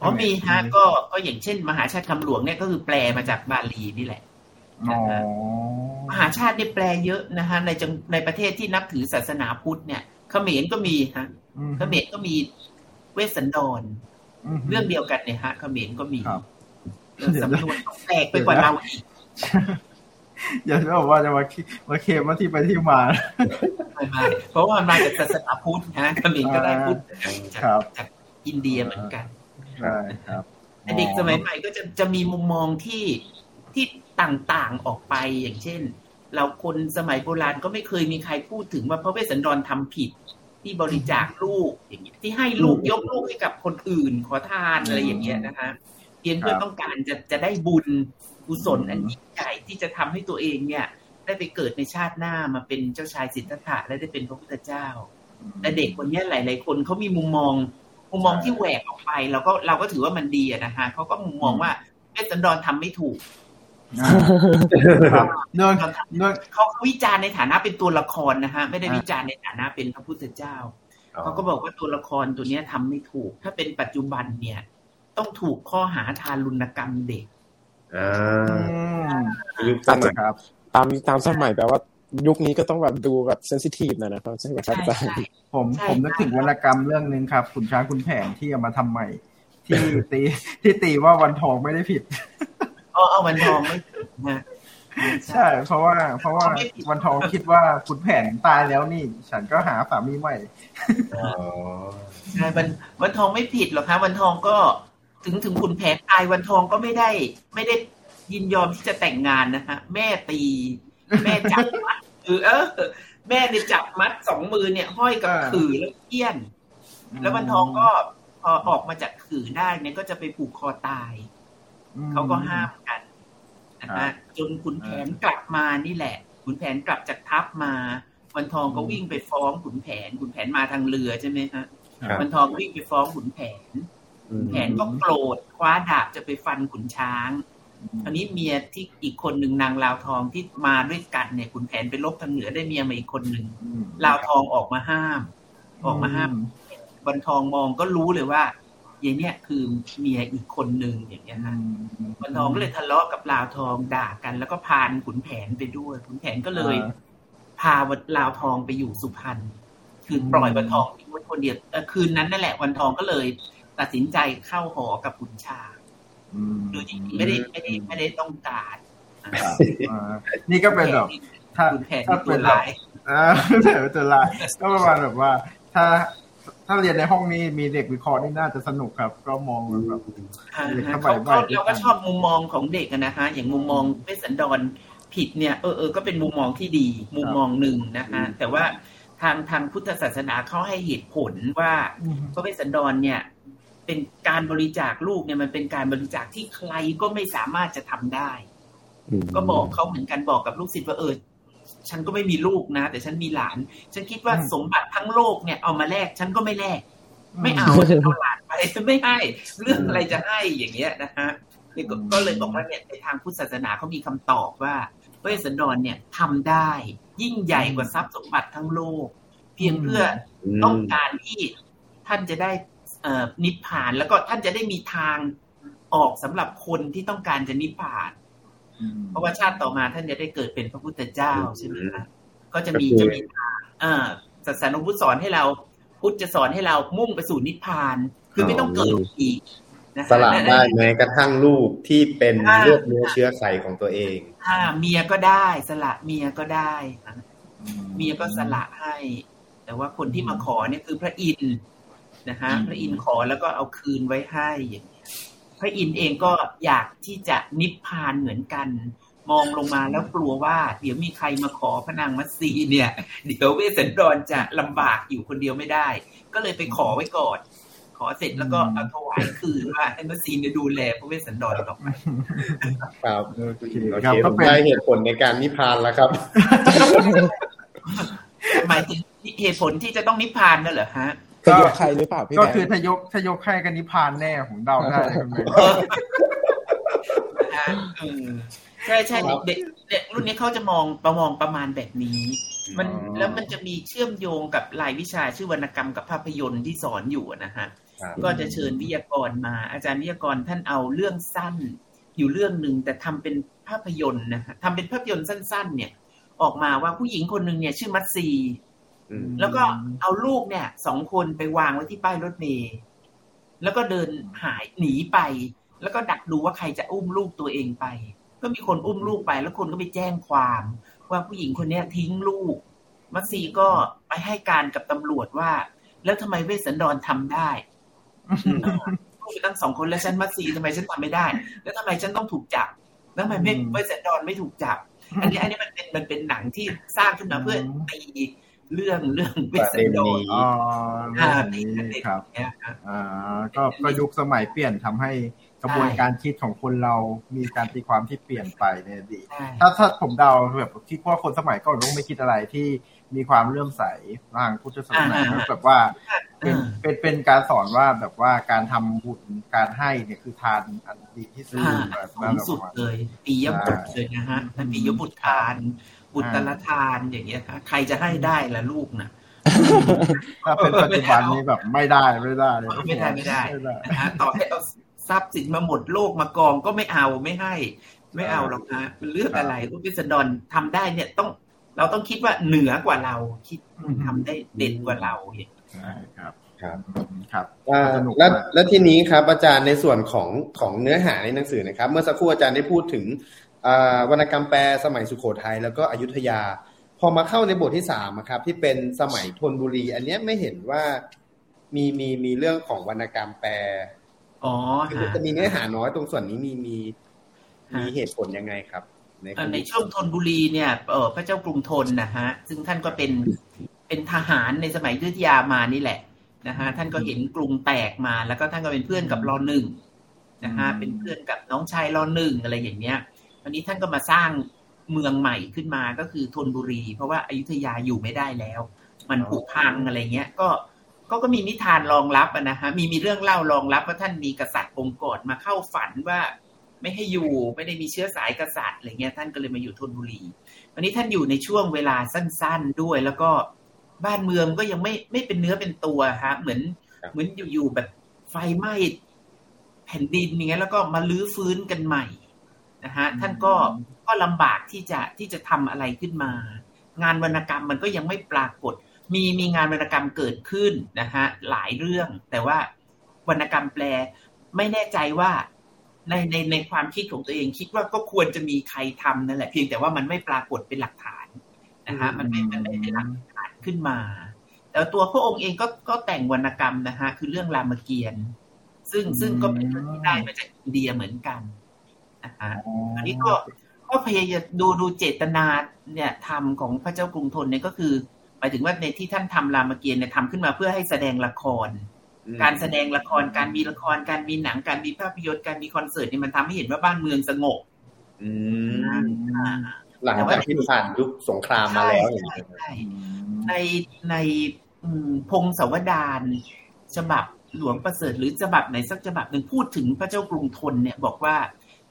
อ๋อใช่ไหมมีฮะอืมก็ก็อย่างเช่น มหาชาติคำหลวงเนี่ยก็คือแปลมาจากบาลีนี่แหละอ๋อมหาชาติเนี่ยแปลเยอะนะฮะในจังในประเทศที่นับถือศาสนาพุทธเนี่ยเขมรก็มีฮะอืมเขมรก็มีเวสสันดรม เรื่องเดียวกันเนี่ยฮะเขมรก็มีครับเรื่องสำนวนต้องแปลกไปกว่าเราอีกอย่าจะบอกว่าจะมาคิมาเคลมว่าที่ไปที่มาไม่ไม่เพราะว่ามันมาจากศาสนาพุทธนะเขมรก็ได้พุทธจากครับจากอินเดียเหมือนกันใช่ครับแต่เด็กสมัยใหม่ก็จะจะมีมุมมองที่ที่ต่างๆออกไปอย่างเช่น เราคนสมัยโบราณก็ไม่เคยมีใครพูดถึงว่าพระเวสสันดรทำผิด ที่บริจาคลูกอย่างเงี้ยที่ให้ลูกยกลูกให้กับคนอื่นขอทานอะไรอย่างเงี้ยนะคะเพียงเพื่อครับต้องการจะจะได้บุญกุศลอืมอันยิ่งใหญ่ที่จะทำให้ตัวเองเนี่ย ได้ไปเกิดในชาติหน้ามาเป็นเจ้าชายสิทธัตถะและได้เป็นพระพุทธเจ้าแต่เด็กคนเนี้ยหลาย ๆ คนเขามีมุมมอง มุมมองที่แหวกออกไปเราก็เราก็ถือว่ามันดีอะนะคะเขาก็มุมมองว่าเวสสันดรทำไม่ถูกครับ เนื่องเนื่องเขาวิจารณ์ในฐานะเป็นตัวละครนะฮะไม่ได้วิจารณ์ในฐานะเป็นพระพุทธเจ้าเขาก็บอกว่าตัวละครตัวเนี้ยทำไม่ถูก ถ้าเป็นปัจจุบันเนี่ย ต้องถูกข้อหาทารุณกรรมเด็กอ่าอืมยุคสมัยครับตามตามสมัยแปลว่ายุคนี้ก็ต้องแบบดูแบบเซนซิทีฟหนะนะครับใช่ไหมครับใช่อาจารใช่ย์ผมใช่ผมนึกถึงวรรณกรรมเรื่องหนึ่งครับ ขุนช้างขุนแผนที่เอามาทำใหม่ ที่ตีที่ตีว่าวันทองไม่ได้ผิด อ๋อเอาวันทองไม่ถูกนะใช่ เพราะว่า เพราะว่าวันทองคิดว่าขุนแผนตายแล้วนี่ ฉันก็หาสามีใหม่อ๋อใช่วันวันทองไม่ผิดหรอกคะวันทองก็ถึงถึงขุนแผนตายวันทองก็ไม่ได้ ไม่ได้ยินยอมที่จะแต่งงานนะฮะแม่ตี แม่จับมัดเออเออ แม่เนี่ยจับมัดสองมือเนี่ย ห้อยกับอ่าขื่อแล้วเกี้ยน แล้ววันทองก็พอออกมาจากขื่อได้เนี่ยก็จะไปผูกคอตายอืม เขาก็ห้ามกันนะครัฮะบจนขุนแผนกลับมานี่แหละขุนแผนกลับจากทัพมา วันทองก็อืมวิ่งไปฟ้องขุนแผนขุนแผนมาทางเรือใช่ไหมฮะครับวันทองวิ่งไปฟ้องขุนแผนอืมแผนก็โกรธคว้าดาบจะไปฟันขุนช้างคราวนี้เมียที่อีกคนหนึ่งนางลาวทองที่มาด้วยกันเนี่ยขุนแผนไปลบทางเหนือได้เมียมาอีกคนหนึ่งอืมลาวทองออกมาห้าม ออกมาห้ามวันทองมองก็รู้เลยว่า ยายเนี่ยคือเมียอีกคนหนึ่งอย่างเงี้ยอืนะมวันทองก็เลยทะเลาะกับลาวทองด่ากัน แล้วก็พานขุนแผนไปด้วยขุนแผนก็เลยอ่าพาวันลาวทองไปอยู่สุพรรณคือปล่อยวันทองทิ้งไว้คนเดียวเอ่อคืนนั้นนั่นแหละวันทองก็เลย ตัดสินใจเข้าหอกับขุนชางอืมโดยที่ไม่ได้ไม่ได้ไม่ได้ต้องการครับอ่านี่ก็เป็นแบบถ้าขุนแผนถ้าที่ตัเป็วนแบบร้ายอ่าแต่ว่าตัวลายก็ประมาณแบบว่า ถ้า ถ้าเรียนในห้องนี้มีเด็กวิเคราะห์นี่น่าจะสนุกครับ ก็มองแบบอ่าเด็กฮะสมัเขายใหม่เขาเราก็ชอบมุมมองของเด็กอะนะฮะอย่างมุมมองเวสสันดรผิดเนี่ยเออเออก็เป็นมุมมองที่ดีมุมมองหนึ่งนะฮะแต่ว่าทางทางพุทธศาสนาเขาให้เหตุผลว่าพระเวสสันดรเนี่ยเป็นการบริจาคลูกเนี่ยมันเป็นการบริจาคที่ใครก็ไม่สามารถจะทำได้ ก็บอกเขาเหมือนกันบอกกับลูกศิษย์ว่าเออ ฉันก็ไม่มีลูกนะ แต่ฉันมีหลาน ฉันคิดว่าอืมสมบัติทั้งโลกเนี่ยเอามาแลกฉันก็ไม่แลกไม่เอาฉันเอาหลานไปฉันไม่ให้เรื่องอะไรจะให้อย่างเงี้ยนะฮะเนี่ยก็ก็เลยบอกว่าเนี่ยในทางพุทธศาสนาเขามีคำตอบว่าพระเวสสันดรเนี่ยทำได้ยิ่งใหญ่กว่าทรัพย์สมบัติทั้งโลก เพียงเพื่อต้องการที่ท่านจะได้เอ่อนิพพานแล้วก็ท่านจะได้มีทางออกสำหรับคนที่ต้องการจะนิพพาน เพราะว่าชาติต่อมาท่านจะได้เกิดเป็นพระพุทธเจ้าใช่ไหมคะก็จะมีก็คือจะมีทางอ่าศาสนาพุทธสอนให้เราพุทธจะสอนให้เรามุ่งไปสู่นิพพาน คือไม่ต้องเกิดอีกนะคะสละนั่นได้แม้กระทั่งลูกที่เป็นอ่าเลือดเนื้อเชื้อไขของตัวเองอ่าเมียก็ได้สละเมียก็ได้ค่ะเมียก็สละให้ แต่ว่าคนที่มาขอเนี่ยคือพระอินทร์นะฮะอืมพระอินทร์ขอแล้วก็เอาคืนไว้ให้อย่างเงี้ย พระอินทร์เองก็อยากที่จะนิพพานเหมือนกัน มองลงมาแล้วกลัวว่า เดี๋ยวมีใครมาขอพระนางมัตสีเนี่ย เดี๋ยวเวสสันดรจะลำบากอยู่คนเดียวไม่ได้ ก็เลยไปขอไว้ก่อน ขอเสร็จแล้วก็เอาถวายคืนว่าให้มัตสีเนี่ยดูแลพระเวสสันดรต่อไปครับโอเคโอครับเคก็ผมเป็นได้เหตุผลในการนิพพานแล้วครับหมายถึงเหตุผลที่จะต้องนิพพานนั่นเหรอฮะ จะยกใครหรือเปล่าพี่ก็แบงคือค์ถ้ายกถ้ายกให้กันนิพพานแน่ผมเดาได้คุณแม่นะฮะเออใช่ใช่ครับเด็กเด็กรุ่นนี้เขาจะมองประมองประมาณแบบนี้ มันอ๋อแล้วมันจะมีเชื่อมโยงกับรายวิชาชื่อวรรณกรรมกับภาพยนตร์ที่สอนอยู่นะฮะครับก็จะเชิญวิทยากรมา อาจารย์วิทยากรท่านเอาเรื่องสั้น อยู่เรื่องหนึ่งแต่ทำเป็นภาพยนตร์นะฮะทำเป็นภาพยนตร์สั้น ๆ เนี่ย ออกมาว่าผู้หญิงคนหนึ่งเนี่ย ชื่อมัตซีอืม แล้วก็เอาลูกเนี่ยสองคนไปวางไว้ที่ป้ายรถเมล์แล้วก็เดินหายหนีไป แล้วก็ดักดูว่าใครจะอุ้มลูกตัวเองไป ก็มีคนอุ้มลูกไป แล้วคนก็ไปแจ้งความ ว่าผู้หญิงคนเนี้ยทิ้งลูก มัตซีก็ไปให้การกับตำรวจว่า แล้วทำไมเวสสันดรทำได้ลูกไปตั้งสองคนแล้วฉันมัตซีทำไมฉันทำไม่ได้ แล้วทำไมฉันต้องถูกจับแล้วทำไมไม่อืมเวสสันดรไม่ถูกจับ อันนี้อันนี้มันเป็นมันเป็นหนังที่สร้างขึ้นมาเพื่อตี เรื่องเรื่องเวสสันดรอ๋ออ่าเรื่ตีองประเด็นี้นครับเนี้ยครับอ่าก็ก็ยุคสมัยเปลี่ยนทำให้กระบวนการคิดของคนเรามีการตีความที่เปลี่ยนไปในอดีตใช่ถ้าถ้าผมเดาแบบคิดว่าคนสมัยก่อนต้องไม่คิดอะไรที่มีความเลื่อมใสทางพุทธศาสนาแบบว่าเป็นเป็นเป็นการสอนว่าแบบว่าการทำบุญการให้เนี่ยคือทานอันดีที่สุดอ่าแบบสูนั้นงแบบสุดว่าเลยปียบุตรเลยนะฮะท่านปียบุตรทาน บุตรละทานอย่างเงี้ยครับใครจะให้ได้ละลูกนะถ้าเป็นปัจจุบันนี้แบบไม่ได้ไม่ได้ไม่ได้ไม่ได้ไม่ได้นะฮะต่อให้เอาทรัพย์สินมาหมดโลกมากองก็ไม่เอาไม่ให้ ไม่เอาหรอกฮะเป็นเรื่องอะไรลูกพิสดรทำได้เนี่ยต้องเราต้องคิดว่าเหนือกว่าเราคิดทำได้เด่นกว่าเราอย่างใช่ครับครับครับอ่าสนุกแล้วมากแล้วทีนี้ครับอาจารย์ในส่วนของของเนื้อหาในหนังสือนะครับ เมื่อสักครู่อาจารย์ได้พูดถึงอ่า วรรณกรรมแปลสมัยสุโขทัยแล้วก็อยุธยา พอมาเข้าในบทที่สามอะครับ ที่เป็นสมัยธนบุรี อันเนี้ยไม่เห็นว่ามีมีมีเรื่องของวรรณกรรมแปลอ๋อคือฮะจะมีเนื้อหาน้อยตรงส่วนนี้มีมีฮะมีเหตุผลยังไงครับ ในเอ่อในช่วงธนบุรีเนี่ยเออพระเจ้ากรุงธนนะฮะ ซึ่งท่านก็เป็นเป็นทหารในสมัยอยุธยามานี่แหละนะฮะท่านก็เห็นกรุงแตกมา แล้วก็ท่านก็เป็นเพื่อนกับรอหนึ่งนะฮะเป็นเพื่อนกับน้องชายรอหนึ่งอะไรอย่างเงี้ย วันนี้ท่านก็มาสร้างเมืองใหม่ขึ้นมาก็คือธนบุรี เพราะว่าอายุทยาอยู่ไม่ได้แล้ว มันผุพังอะไรเงี้ย ก็ก็ก็มีนิทานรองรับอะนะฮะมีมีเรื่องเล่ารองรับว่าท่านมีกษัตริย์องค์กรมาเข้าฝันว่าไม่ให้อยู่ไม่ได้มีเชื้อสายกษัตริย์อะไรเงี้ยท่านก็เลยมาอยู่ธนบุรีวันนี้ท่านอยู่ในช่วงเวลาสั้นๆด้วย แล้วก็บ้านเมืองก็ยังไม่ไม่เป็นเนื้อเป็นตัวฮะเหมือนครับเหมือนอยู่ๆแบบไฟไหม้แผ่นดินอย่างเงี้ยแล้วก็มาลื้อฟื้นกันใหม่ นะฮะท่านก็ก็ลำบากที่จะที่จะทำอะไรขึ้นมา งานวรรณกรรมมันก็ยังไม่ปรากฏ มีมีงานวรรณกรรมเกิดขึ้นนะฮะหลายเรื่อง แต่ว่าวรรณกรรมแปลไม่แน่ใจว่าในในในความคิดของตัวเองคิดว่าก็ควรจะมีใครทำนั่นแหละเพียงแต่ว่ามันไม่ปรากฏเป็นหลักฐานนะฮะมันไม่มันไม่เป็นหลักฐานขึ้นมาแต่แต่ตัวพระองค์เองก็ก็แต่งวรรณกรรมนะฮะคือเรื่องรามเกียรติ์ซึ่งซึ่งก็เป็นเรื่องที่ได้มาจากอินเดียเหมือนกันนะฮะ อันนี้ก็ก็พยายามดูดูเจตนาเนี่ยทำของพระเจ้ากรุงธนเนี่ยก็คือหมายถึงว่าในที่ท่านทำรามเกียรติ์เนี่ยทำขึ้นมาเพื่อให้แสดงละคร การแสดงละครการมีละครการมีหนังการมีภาพยนตร์การมีคอนเสิร์ตเนี่ยมันทำให้เห็นว่าบ้านเมืองสงบอืมหลังจากที่ผ่านยุคสงครามมาแล้วอย่างนี้ใช่ในในพงศาวดารฉบับหลวงประเสริฐหรือฉบับไหนสักฉบับหนึ่งพูดถึงพระเจ้ากรุงธนเนี่ยบอกว่า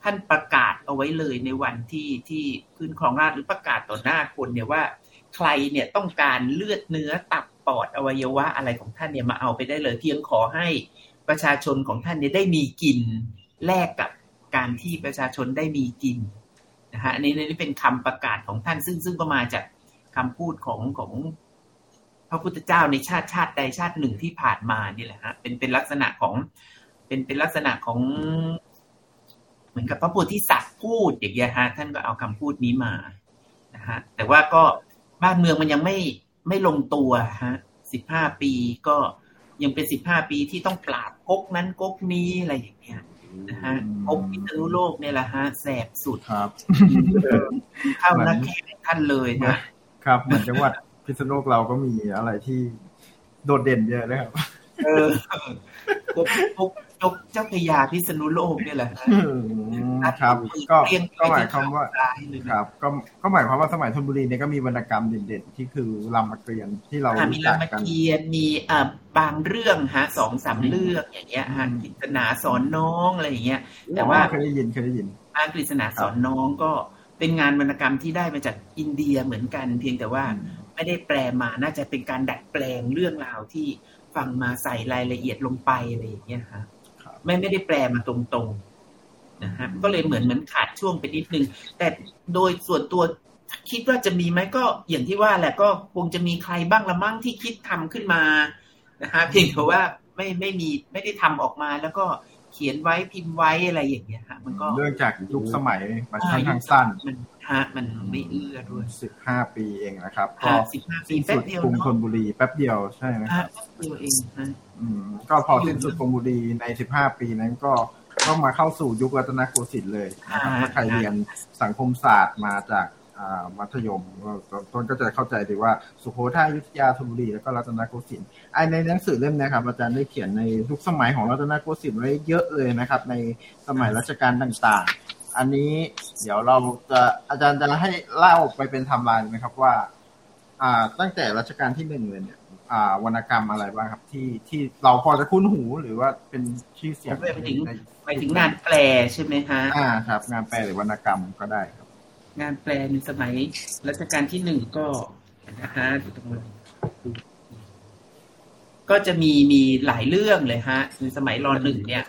ท่านประกาศเอาไว้เลยในวันที่ที่ขึ้นครองราชหรือประกาศต่อหน้าคนเนี่ยว่า ใครเนี่ยต้องการเลือดเนื้อตับปอดอวัยวะอะไรของท่านเนี่ยมาเอาไปได้เลย เพียงขอให้ประชาชนของท่านเนี่ยได้มีกินแลกกับการที่ประชาชนได้มีกินนะฮะอันนี้นี่เป็นคำประกาศของท่านซึ่งซึ่งก็มาจากคำพูดของของพระพุทธเจ้าในชาติชาติใดชาติหนึ่งที่ผ่านมานี่แหละฮะเป็นเป็นลักษณะของเป็นเป็นลักษณะของ มือนกับพระโพธิสัตว์พูดอย่างเงี้ยฮะท่านก็เอาคำพูดนี้มานะฮะแต่ว่าก็บ้านเมืองมันยังไม่ไม่ลงตัวฮะสิบห้าปีก็ยังเป็นสิบห้าปีที่ต้องปราบก๊กนั้นก๊กนี้อะไรอย่างเงี้ยนะฮะก๊กพิษณุโลกเนี่ยแหละฮะแสบสุดครับเข้านักแข่งท่านเลยนะครับเหมือนจังหวัดพิษณุโลกเราก็มีอะไรที่โดดเด่นเยอะนะครับเออก๊ก ก๊กก๊กเจ้าพญาพิษณุโลกเนี่ยแหละครับ ก็เรียงก็หมายความว่าซ้ายเลยคนะรับ ก็ก็หมายความว่าสมัยธนบุรีเนี่ยก็มีวรรณกรรมเด่นๆ ที่คือรามเกียรติ์ที่เราอ่ามีรู้ราจักมกันเกียรติ์มีอ่าบางเรื่องฮะสองสามเรื่องอย่างเงี้ยฮะกฤษณาสอนน้องอะไรอย่างเงี้ย แต่ว่าเคยได้ยินเคยได้ยินอานกฤษณาสอนน้องก็เป็นงานวรรณกรรมที่ได้มาจากอินเดียเหมือนกัน เพียงแต่ว่าไม่ได้แปลมาน่าจะเป็นการดัดแปลงเรื่องราวที่ฟังมาใส่รายละเอียดลงไปอะไรอย่างเงี้ยฮะครับ ไม่ไม่ได้แปลมาตรงๆนะฮะก็เลยเหมือนเหมือนขาดช่วงไปนิดนึง แต่โดยส่วนตัวคิดว่าจะมีไหมก็อย่างที่ว่าแหละก็คงจะมีใครบ้างละมั่งที่คิดทำขึ้นมานะฮะเพียงแต่ว่าไม่ไม่มีไม่ได้ทำออกมาแล้วก็เขียนไว้พิมพ์ไว้อะไรอย่างเงี้ยฮะมันก็เรื่องจากยุคสมัยมันค่อนข้างสั้นมันฮะมันไม่เอื้อด้วยสิบห้าปีเองนะครับก็ห้าสิบห้าปีสิ้นแป๊สุบดเดียวกรุงเนาะธนบุรีแป๊บเดียวใช่ไหมคฮะรับแป๊บเดียวเองฮะอืม ก็พอสิ้นสุดกรุงบุรีในสิบห้าปีนั้นก็ก็มาเข้าสู่ยุครัตนโกสินทร์เลยนะครับถ้าใครเรียนสังคมศาสตร์มาจากอ่ามัธยมก็ต้นก็จะเข้าใจดีว่าสุโขทัยอยุธยาธนบุรีแล้วก็รัตนโกสินทร์ไอในหนังสือเล่มเนี้ครับอาจารย์ได้เขียนในยุคสมัยของรัตนโกสินทร์ไว้เยอะเลยนะครับ ในสมัยรัชกาลต่างๆ อันนี้เดี๋ยวเราจะอาจารย์จะให้เล่าไปเป็นไทำลายไหมครับว่า อ่าตั้งแต่รัชกาลที่หนึ่งเลยเนี่ย อ่าวรรณกรรมอะไรบ้างครับ ที่ที่เราพอจะคุ้นหูหรือว่าเป็นชื่อเสียงไปถึงไปถึงงานแปลใช่ไหมฮะอ่าครับ งานแปลหรือวรรณกรรมก็ได้ครับ งานแปลในสมัยรัชกาลที่หนึ่งก็นะฮะอยู่ตรงนี้ก็จะมีมีหลายเรื่องเลยฮะในสมัยรอหนึ่งเนี่ย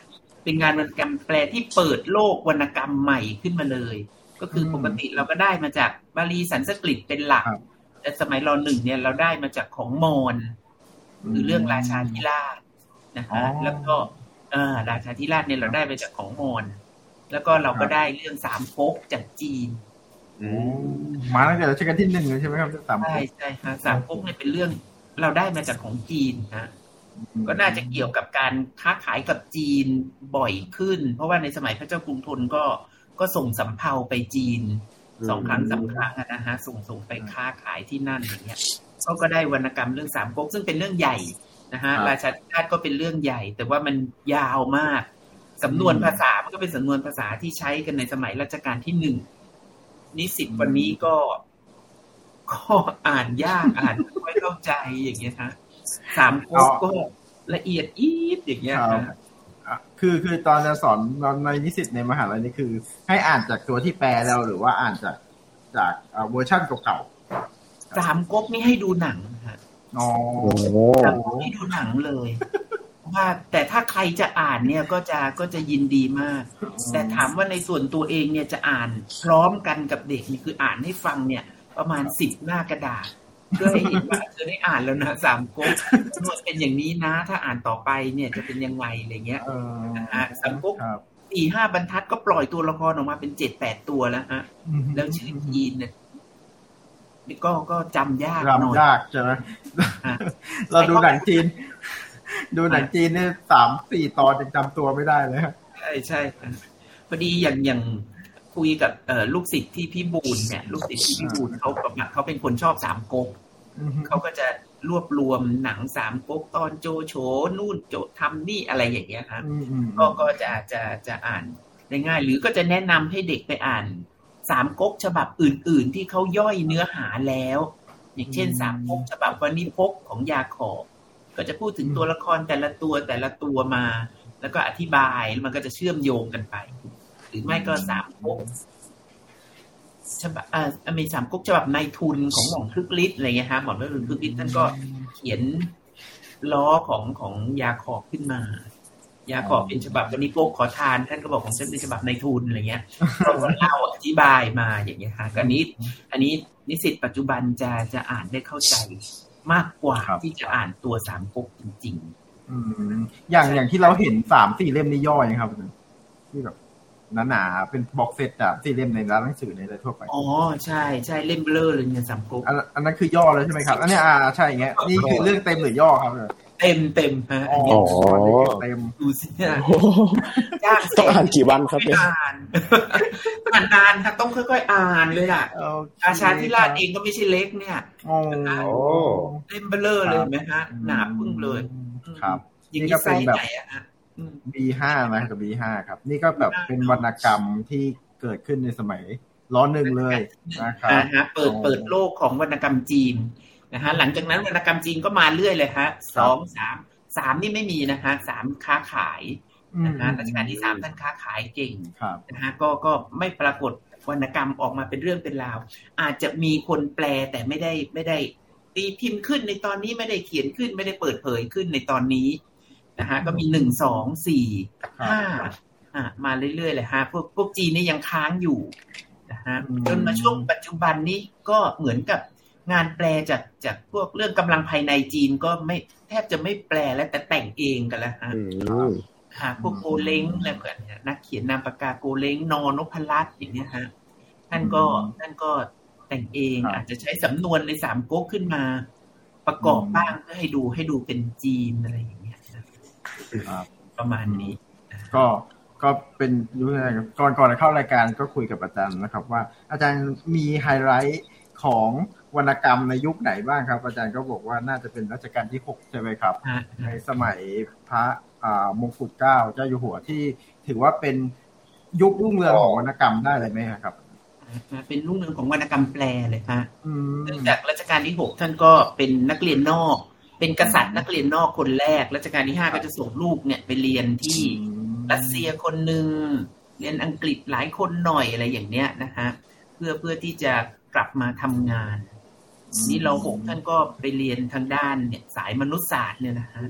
เป็นงานวรรณกรรมแปลที่เปิดโลกวรรณกรรมใหม่ขึ้นมาเลย ก็คือปกติเราก็ได้มาจากบาลีสันสกฤตเป็นหลักครับ แต่สมัยรอหนึ่งเนี่ยเราได้มาจากของมอญคือเรื่องราชาธิราชนะอ๋อฮะแล้วก็เออราชาธิราชเนี่ยเราได้มาจากของมอญแล้วก็เราก็ได้เรื่องสามก๊กจากจีนมาตั้งแต่รัชกาลที่หนึ่งเลยใช่ไหมครับสามใช่ใช่ค่ะสามก๊กเนี่ยเป็นเรื่องเราได้มาจากของจีนนะก็น่าจะเกี่ยวกับการค้าขายกับจีนบ่อยขึ้น เพราะว่าในสมัยพระเจ้ากรุงธนก็ก็ส่งสำเภาไปจีน สองครั้งสามครั้งอะนะฮะส่งส่งไปค้าขายที่นั่นอย่างเงี้ยเขาก็ได้วรรณกรรมเรื่องสามก๊กซึ่งเป็นเรื่องใหญ่นะฮะราชาธิราชก็เป็นเรื่องใหญ่ แต่ว่ามันยาวมากสำนวนภาษามันก็เป็นสำนวนภาษาที่ใช้กันในสมัยรัชกาลที่หนึ่งนิสิตวันนี้ก็ก็อ่านยากอ่านไม่ค่อยเข้าใจอย่างเงี้ยฮะสามก๊กก็ละเอียดอีดอย่างเงี้ยครับฮะอะ คือคือตอนจะสอนในนิสิตในมหาลัยนี่คือ ให้อ่านจากตัวที่แปลแล้วหรือว่าอ่านจากจากอ่าเวอร์ชั่นเก่าสามก๊กนี่ให้ดูหนังฮะๆอ๋อโอ้โหสามก๊กให้ดูหนังเลยว่าแต่ถ้าใครจะอ่านเนี่ยก็จะก็จะยินดีมาก แต่ถามว่าในส่วนตัวเองเนี่ยจะอ่านพร้อมกันกับเด็กนี่คืออ่านให้ฟังเนี่ย ประมาณสิบหน้ากระดาษ เพื่อให้เห็นว่าเธอได้อ่านแล้วนะสามก๊กมันเป็นอย่างนี้นะ ถ้าอ่านต่อไปเนี่ยจะเป็นยังไงอะไรเงี้ยเอออะสามก๊กครับสี่ห้าบรรทัดก็ปล่อยตัวละครออกมาเป็นเจ็ดแปดตัวแล้วฮะ แล้วชื่อจีนเนี่ยก็ก็จำยากหน่อยจำยากใช่ไหมเราดูหนังจีน ดูหนังจีนเนี่ยสามสี่ตอนยังจำตัวไม่ได้เลยใช่ใช่พอดีอย่างอย่าง คุยกับเอ่อลูกศิษย์ที่พี่บูลเนี่ย ลูกศิษย์ที่พี่บูลเขากับเขาเป็นคนชอบสามก๊กเขาก็จะรวบรวมหนังสามก๊กตอนโจโฉนู่นโจทำนี่อะไรอย่างเงี้ยครับก็ก็จะจะจะอ่านได้ง่าย หรือก็จะแนะนำให้เด็กไปอ่านสามก๊กฉบับอื่น ๆ ที่เขาย่อยเนื้อหาแล้ว อย่างเช่นสามก๊กฉบับวันิพกของยาขอบก็จะพูดถึงตัวละครแต่ละตัวแต่ละตัวมา แล้วก็อธิบายมันก็จะเชื่อมโยงกันไป หรือไม่ก็สามก๊กฉบับอ่ามีสามก๊กฉบับนายทุนของหม่อมคึกฤทธิ์อะไรเงี้ยฮะหม่อมคึกฤทธิ์ท่านก็เขียนล้อของของยาขอบขึ้นมา ยาขอบเป็นฉบับวันนี้พกขอทาน ท่านก็บอกของฉันเป็นฉบับนายทุนอะไรเงี้ยก็เล่าอธิบายมาอย่างเงี้ยฮะอันนี้ อันนี้นิสิตปัจจุบันจะจะอ่านได้เข้าใจมากกว่าที่จะอ่านตัวสามก๊กจริง ๆ อืมอย่างอย่างที่เราเห็นสามสี่เล่มนี้ย่อยครับที่แบบ หนาๆเป็น box set อะที่เล่มในร้านหนังสือในอะไรทั่วไป อ๋อ ใช่ใช่เล่มเบ้อเร่อเลยเนี่ยสามก๊กอันนั้นคือย่อเลยใช่ไหมครับ อันนี้อ่าใช่เงี้ยนี่คือเรื่องเต็มหรือย่อครับเต็มเต็มฮะอันนี้เต็มดูสิจ้าต้องอ่านกี่วันครับเนี่อ่านอ่านนานครับต้องค่อยๆอ่านเลยล่ะอาชาทิราชเองก็ไม่ใช่เล็กเนี่ยเล่มเบลอเลยไหมฮะหนาพึ่งเลย ครับ ยิ่งก็เป็นแบะ B5 นะกับ B5 ครับ นี่ก็แบบเป็นวรรณกรรมที่เกิดขึ้นในสมัยร้อนหนึ่งเลยนะครับเปิดเปิดโลกของวรรณกรรมจีนนะฮะหลังจากนั้นวรรณกรรมจีนก็มาเรื่อยเลยฮะสองสามสามนี่ไม่มีนะฮะสามค้าขายนะฮะรัชกาลที่สามท่านค้าขายเก่งนะฮะก็ก็ไม่ปรากฏวรรณกรรมออกมาเป็นเรื่องเป็นราว อาจจะมีคนแปลแต่ไม่ได้ไม่ได้ตีพิมพ์ขึ้นในตอนนี้ไม่ได้เขียนขึ้น ไม่ได้เปิดเผยขึ้นในตอนนี้ นะฮะก็มีหนึ่งสองสี่ห้าอ่ามาเรื่อยๆเลยฮะพวกพวกจีนนี่ยังค้างอยู่นะฮะจนมาช่วงปัจจุบันนี้ก็เหมือนกับงานแปลจากจากพวกเรื่องกำลังภายในจีนก็ไม่แทบจะไม่แปลแล้วแต่แต่งเองกันแล้วฮะหาพวกโกเล้งอะไรแบบนี้นักเขียนนามปากกาโกเล้งนอนพลัตอย่างเนี้ยฮะท่านก็ท่านก็แต่งเองอาจจะใช้สำนวนในสามก๊กขึ้นมา ประกอบบ้างเพื่อให้ดูให้ดูเป็นจีนอะไรอย่างเงี้ย ประมาณนี้ ก็ก็เป็นรู้ไงก่อนก่อนจะเข้ารายการก็คุยกับอาจารย์นะครับ ว่าอาจารย์มีไฮไลท์ของวรรณกรรมในยุคไหนบ้างครับ อาจารย์ก็บอกว่าน่าจะเป็นรัชกาลที่หกใช่ไหมครับ ในสมัยพระมงกุฎเกล้าเจ้าอยู่หัวที่ถือว่าเป็นยุครุ่งเรืองของวรรณกรรมได้เลยไหมครับเป็นรุ่งเรืองของวรรณกรรมแปลเลยฮะเนื่องจากรัชกาลที่หกท่านก็เป็นนักเรียนนอก เป็นกษัตริย์นักเรียนนอกคนแรกรัชกาลที่ห้าก็จะส่งลูกเนี่ยไปเรียนที่รัสเซียคนหนึ่งเรียนอังกฤษหลายคนหน่อยอะไรอย่างเนี้ยนะฮะเพื่อเพื่อที่จะกลับมาทำงานนี่เราหกท่านก็ไปเรียนทางด้านเนี่ยสายมนุษยศาสตร์เนี่ยนะฮะ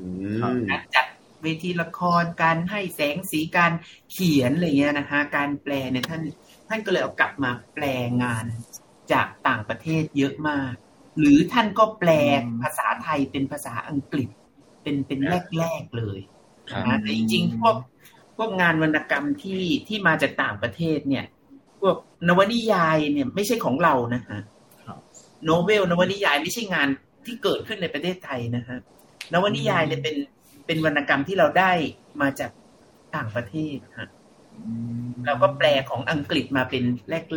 การจัดเวทีละครการให้แสงสีการเขียนอะไรเงี้ยนะฮะการแปลเนี่ยท่านท่านก็เลยเอากลับมาแปลงานจากต่างประเทศเยอะมาก หรือท่านก็แปลภาษาไทยเป็นภาษาอังกฤษ เป็นเป็นแรกๆเลยนะแต่จริงๆพวกพวกงานวรรณกรรมที่ที่มาจากต่างประเทศเนี่ย พวกนวนิยายเนี่ย ไม่ใช่ของเรานะฮะโนเวลนวนิยายไม่ใช่งานที่เกิดขึ้นในประเทศไทยนะฮะนวนิยายเนี่ยเป็นเป็นวรรณกรรมที่เราได้มาจากต่างประเทศฮะเราก็แปลของอังกฤษมาเป็น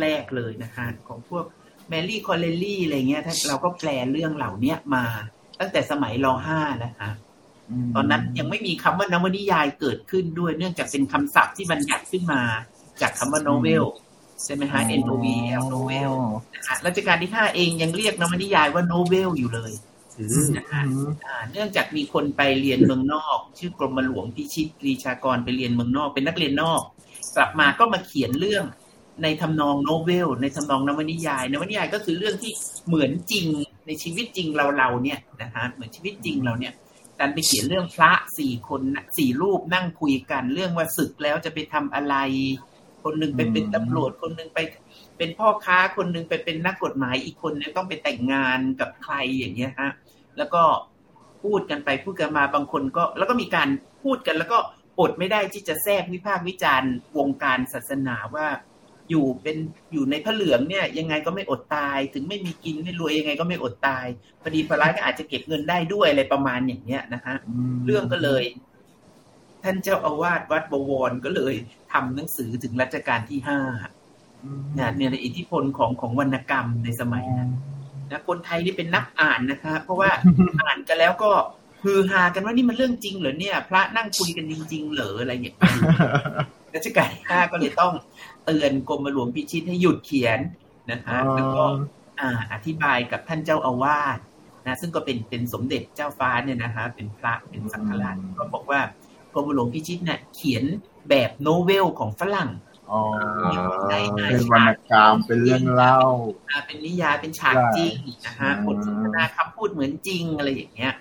แรก ๆเลยนะคะของพวก แมรี่คอเรลลี่อะไรเงี้ยเราก็แปลเรื่องเหล่านี้มา ตั้งแต่สมัยรห้านะคะตอนนั้นยังไม่มีคำว่านวนิยายเกิดขึ้นด้วย เนื่องจากเป็นคำศัพท์ที่บัญญัติขึ้นมาจากคำว่าโนเวลใช่ไหมฮะ N O V L โนเวลรัชกาลที่ห้าเองยังเรียกนวนิยายว่า novel อยู่เลยนะฮะเนื่องจากมีคนไปเรียนเมืองนอก ชื่อกรมหลวงพิชิตกรีชากรไปเรียนเมืองนอก เป็นนักเรียนนอก กลับมาก็มาเขียนเรื่อง ในทำนองโนเวล ในทำนองนวนิยาย นวนิยายก็คือเรื่องที่เหมือนจริงในชีวิตจริงเราเราเนี่ยนะฮะเหมือนชีวิตจริงเราเนี่ยการไปเขียนเรื่องพระสี่คนสี่รูปนั่งคุยกัน เรื่องว่าศึกแล้วจะไปทำอะไร คนหนึ่งไปเป็นตำรวจคนหนึ่งไปเป็นพ่อค้าคนหนึ่งไปเป็นนักกฎหมายอีกคนนึงต้องไปแต่งงานกับใครอย่างเงี้ยฮะแล้วก็พูดกันไปพูดกันมาบางคนก็ แล้วก็มีการพูดกันแล้วก็อดไม่ได้ที่จะแทรกวิพากษ์วิจารณ์วงการศาสนาว่า อยู่เป็นอยู่ในพระเหลืองเนี่ย ยังไงก็ไม่อดตาย ถึงไม่มีกินไม่รวยยังไงก็ไม่อดตายพอดีพระร้ายก็อาจจะเก็บเงินได้ด้วยอะไรประมาณอย่างเนี้ยนะฮะเรื่องก็เลย ท่านเจ้าอาวาสวัดบวรก็เลยทำหนังสือถึงรัชกาลที่ห้าเนี่ยเนี่ยในอิทธิพลของของวรรณกรรมในสมัยนั้นนะคนไทยนี่เป็นนักอ่านนะคะ เพราะว่าอ่านกันแล้วก็ฮือฮากันว่านี่มันเรื่องจริงเหรอเนี่ย พระนั่งคุยกันจริง ๆ เหรออะไรอย่างเงี้ยรัชกาลที่ห้าก็เลยต้อง เตือนกรมหลวงพิชิตให้หยุดเขียนนะคะแล้วก็อ่าอธิบายกับท่านเจ้าอาวาสนะซึ่งก็เป็นเป็นสมเด็จเจ้าฟ้าเนี่ยนะคะเป็นพระเป็นสังฆราชก็บอกว่ากรมหลวงพิชิตเนี่ยเขียนแบบโนเวลของฝรั่งเป็นวรรณกรรมเป็นเรื่องเล่าเป็นนิยายเป็นฉากจริงนะฮะบทสนทนาคำพูดเหมือนจริงอะไรอย่างเงี้ย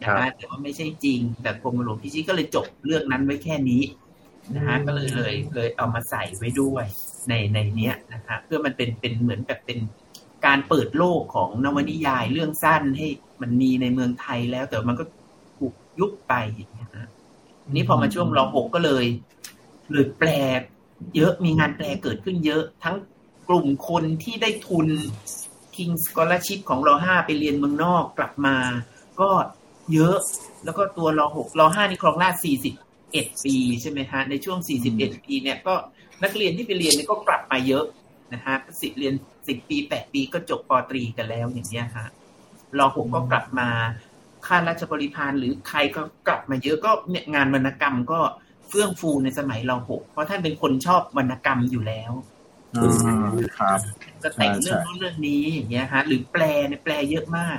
นะฮะแต่ว่าไม่ใช่จริง แต่กรมหลวงพิชิตก็เลยจบเรื่องนั้นไว้แค่นี้ นะฮะก็เลยเลยเลยเอามาใส่ไว้ด้วยในในเนี้ยนะฮะเพื่อมันเป็นเป็นเหมือนแบบเป็นการเปิดโลกของนวนิยายเรื่องสั้นให้มันมีในเมืองไทยแล้ว แต่มันก็ถูกยุบไปอย่างเงี้ยนะนี้พอมาช่วงรอหกก็เลยเลยแปลเยอะมีงานแปลเกิดขึ้นเยอะ ทั้งกลุ่มคนที่ได้ทุน King Scholarship ของรอห้าไปเรียนเมืองนอกกลับมา ก็เยอะ แล้วก็ตัวรอหกรอห้านี่ครองราชสี่สิบ เอ็ดปีใช่ไหมฮะ ในช่วงสี่สิบเอ็ดปีเนี่ยก็นักเรียนที่ไปเรียนเนี่ยก็กลับมาเยอะนะฮะสิเรียนสิบปีแปดปีก็จบปตรีกันแล้วอย่างเงี้ยฮะรอหกก็กลับมาข้าราชบริพารหรือใครก็กลับมาเยอะก็เนี่ยงานวรรณกรรมก็เฟื่องฟูในสมัยเราหกเพราะท่านเป็นคนชอบวรรณกรรมอยู่แล้วครับก็แต่งเรื่องนู้นเรื่องนี้อย่างเงี้ยฮะหรือแปลในแปลเยอะมาก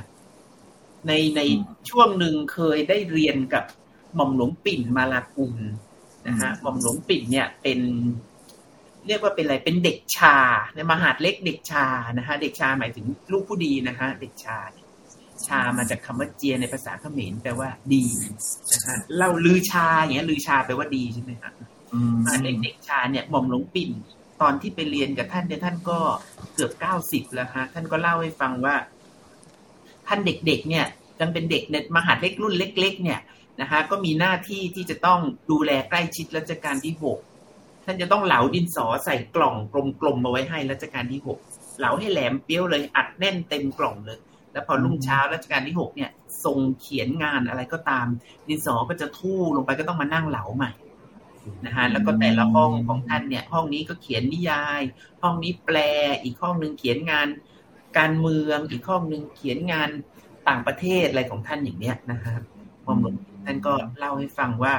ในในช่วงหนึ่งเคยได้เรียนกับ หม่อมหลวงปิ่นมาลากุลนะฮะหม่อมหลวงปิ่นเนี่ยเป็นเรียกว่าเป็นอะไรเป็นเด็กชาในมหาดเล็กเด็กชานะฮะเด็กชาหมายถึงลูกผู้ดีนะฮะเด็กชา ชามาจากคำว่าเจียในภาษาเขมรแปลว่าดีนะฮะเราลือชาอย่างเงี้ยลือชาแปลว่าดีใช่ไหมครับเด็กเด็กชาเนี่ยหม่อมหลวงปิ่น ตอนที่ไปเรียนกับท่านเนี่ยท่านก็เกือบเก้าสิบแล้วฮะท่านก็เล่าให้ฟังว่า ท่านเด็กๆเนี่ยยังเป็นเด็กในมหาเล็กรุ่นเล็ก ๆ เนี่ย นะฮะก็มีหน้าที่ที่จะต้องดูแลใกล้ชิดรัชกาลที่หกท่านจะต้องเหลาดินสอใส่กล่องกลมๆมาไว้ให้รัชกาลที่หกเหลาให้แหลมเปี้ยวเลยอัดแน่นเต็มกล่องเลย แล้วพอรุ่งเช้ารัชกาลที่หกเนี่ยทรงเขียนงานอะไรก็ตาม ดินสอก็จะทู่ลงไปก็ต้องมานั่งเหลาใหม่นะฮะแล้วก็แต่ละห้องของท่านเนี่ย ห้องนี้ก็เขียนนิยาย ห้องนี้แปลอีกห้องหนึ่งเขียนงาน การเมืองอีกห้องหนึ่งเขียนงานต่างประเทศอะไรของท่านอย่างเนี้ยนะครับความหลวง ท่านก็เล่าให้ฟังว่า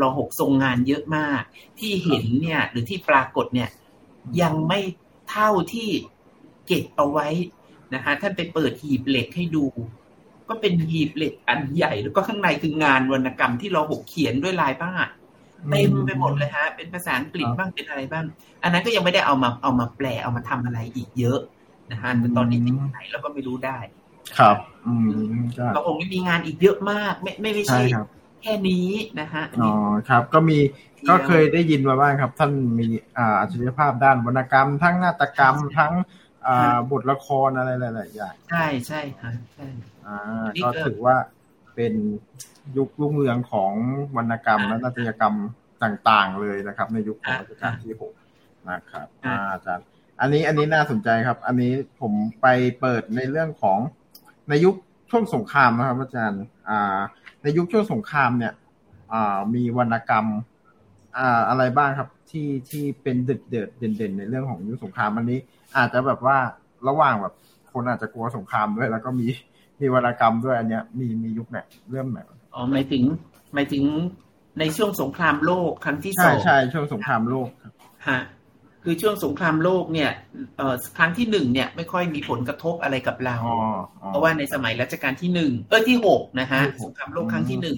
รอหกทรงงานเยอะมาก ที่เห็นเนี่ย หรือที่ปรากฏเนี่ย ยังไม่เท่าที่เก็บเอาไว้นะฮะท่านไปเปิดหีบเหล็กให้ดู ก็เป็นหีบเหล็กอันใหญ่ แล้วก็ข้างในคืองานวรรณกรรมที่รอหกเขียนด้วยลายผ้าเต็มไปหมดเลยฮะ เป็นภาษาอังกฤษบ้างเป็นอะไรบ้าง อันนั้นก็ยังไม่ได้เอามาเอามาแปลเอามาทำอะไรอีกเยอะนะฮะแต่ตอนนี้ที่ไหนเราก็ไม่รู้ได้ ครับ อืมเราคงมีงานอีกเยอะมาก ไม่ไม่ไม่ใช่แค่นี้นะฮะอ๋อครับ ก็มีก็เคยได้ยินมาบ้างครับ ท่านมีอ่าอัจฉริยภาพด้านวรรณกรรม ทั้งนาฏกรรมทั้งอ่าบทละครอะไรหลายๆอย่างใช่ใช่ค่ะใช่อ่าก็ถือว่าเป็นยุครุ่งเรืองของวรรณกรรมและนาฏยกรรมต่างๆเลยนะครับ ในยุคของรัชกาลที่หกนะครับอาจารย์ อันนี้อันนี้น่าสนใจครับ อันนี้ผมไปเปิดในเรื่องของในยุคช่วงสงครามนะครับ อาจารย์ อ่า ในยุคช่วงสงครามเนี่ยอ่ามีวรรณกรรมอ่าอะไรบ้างครับที่ที่เป็นเด็ดเด่นเด่นในเรื่องของยุคสงครามอันนี้ อาจจะแบบว่าระหว่างแบบ คนอาจจะกลัวสงครามด้วยแล้วก็มีมีวรรณกรรมด้วยอันเนี้ยมีมียุคไหนเริ่มไหนอ๋อหมายถึงหมายถึงในช่วงสงครามโลกครั้งที่สองใช่ใช่ช่วงสงครามโลกฮะ คือช่วงสงครามโลกเนี่ยเอ่อครั้งที่หนึ่งเนี่ยไม่ค่อยมีผลกระทบอะไรกับเรา เพราะว่าในสมัยรัชกาลที่หนึ่งเออที่หกนะฮะสงครามโลกครั้งที่หนึ่ง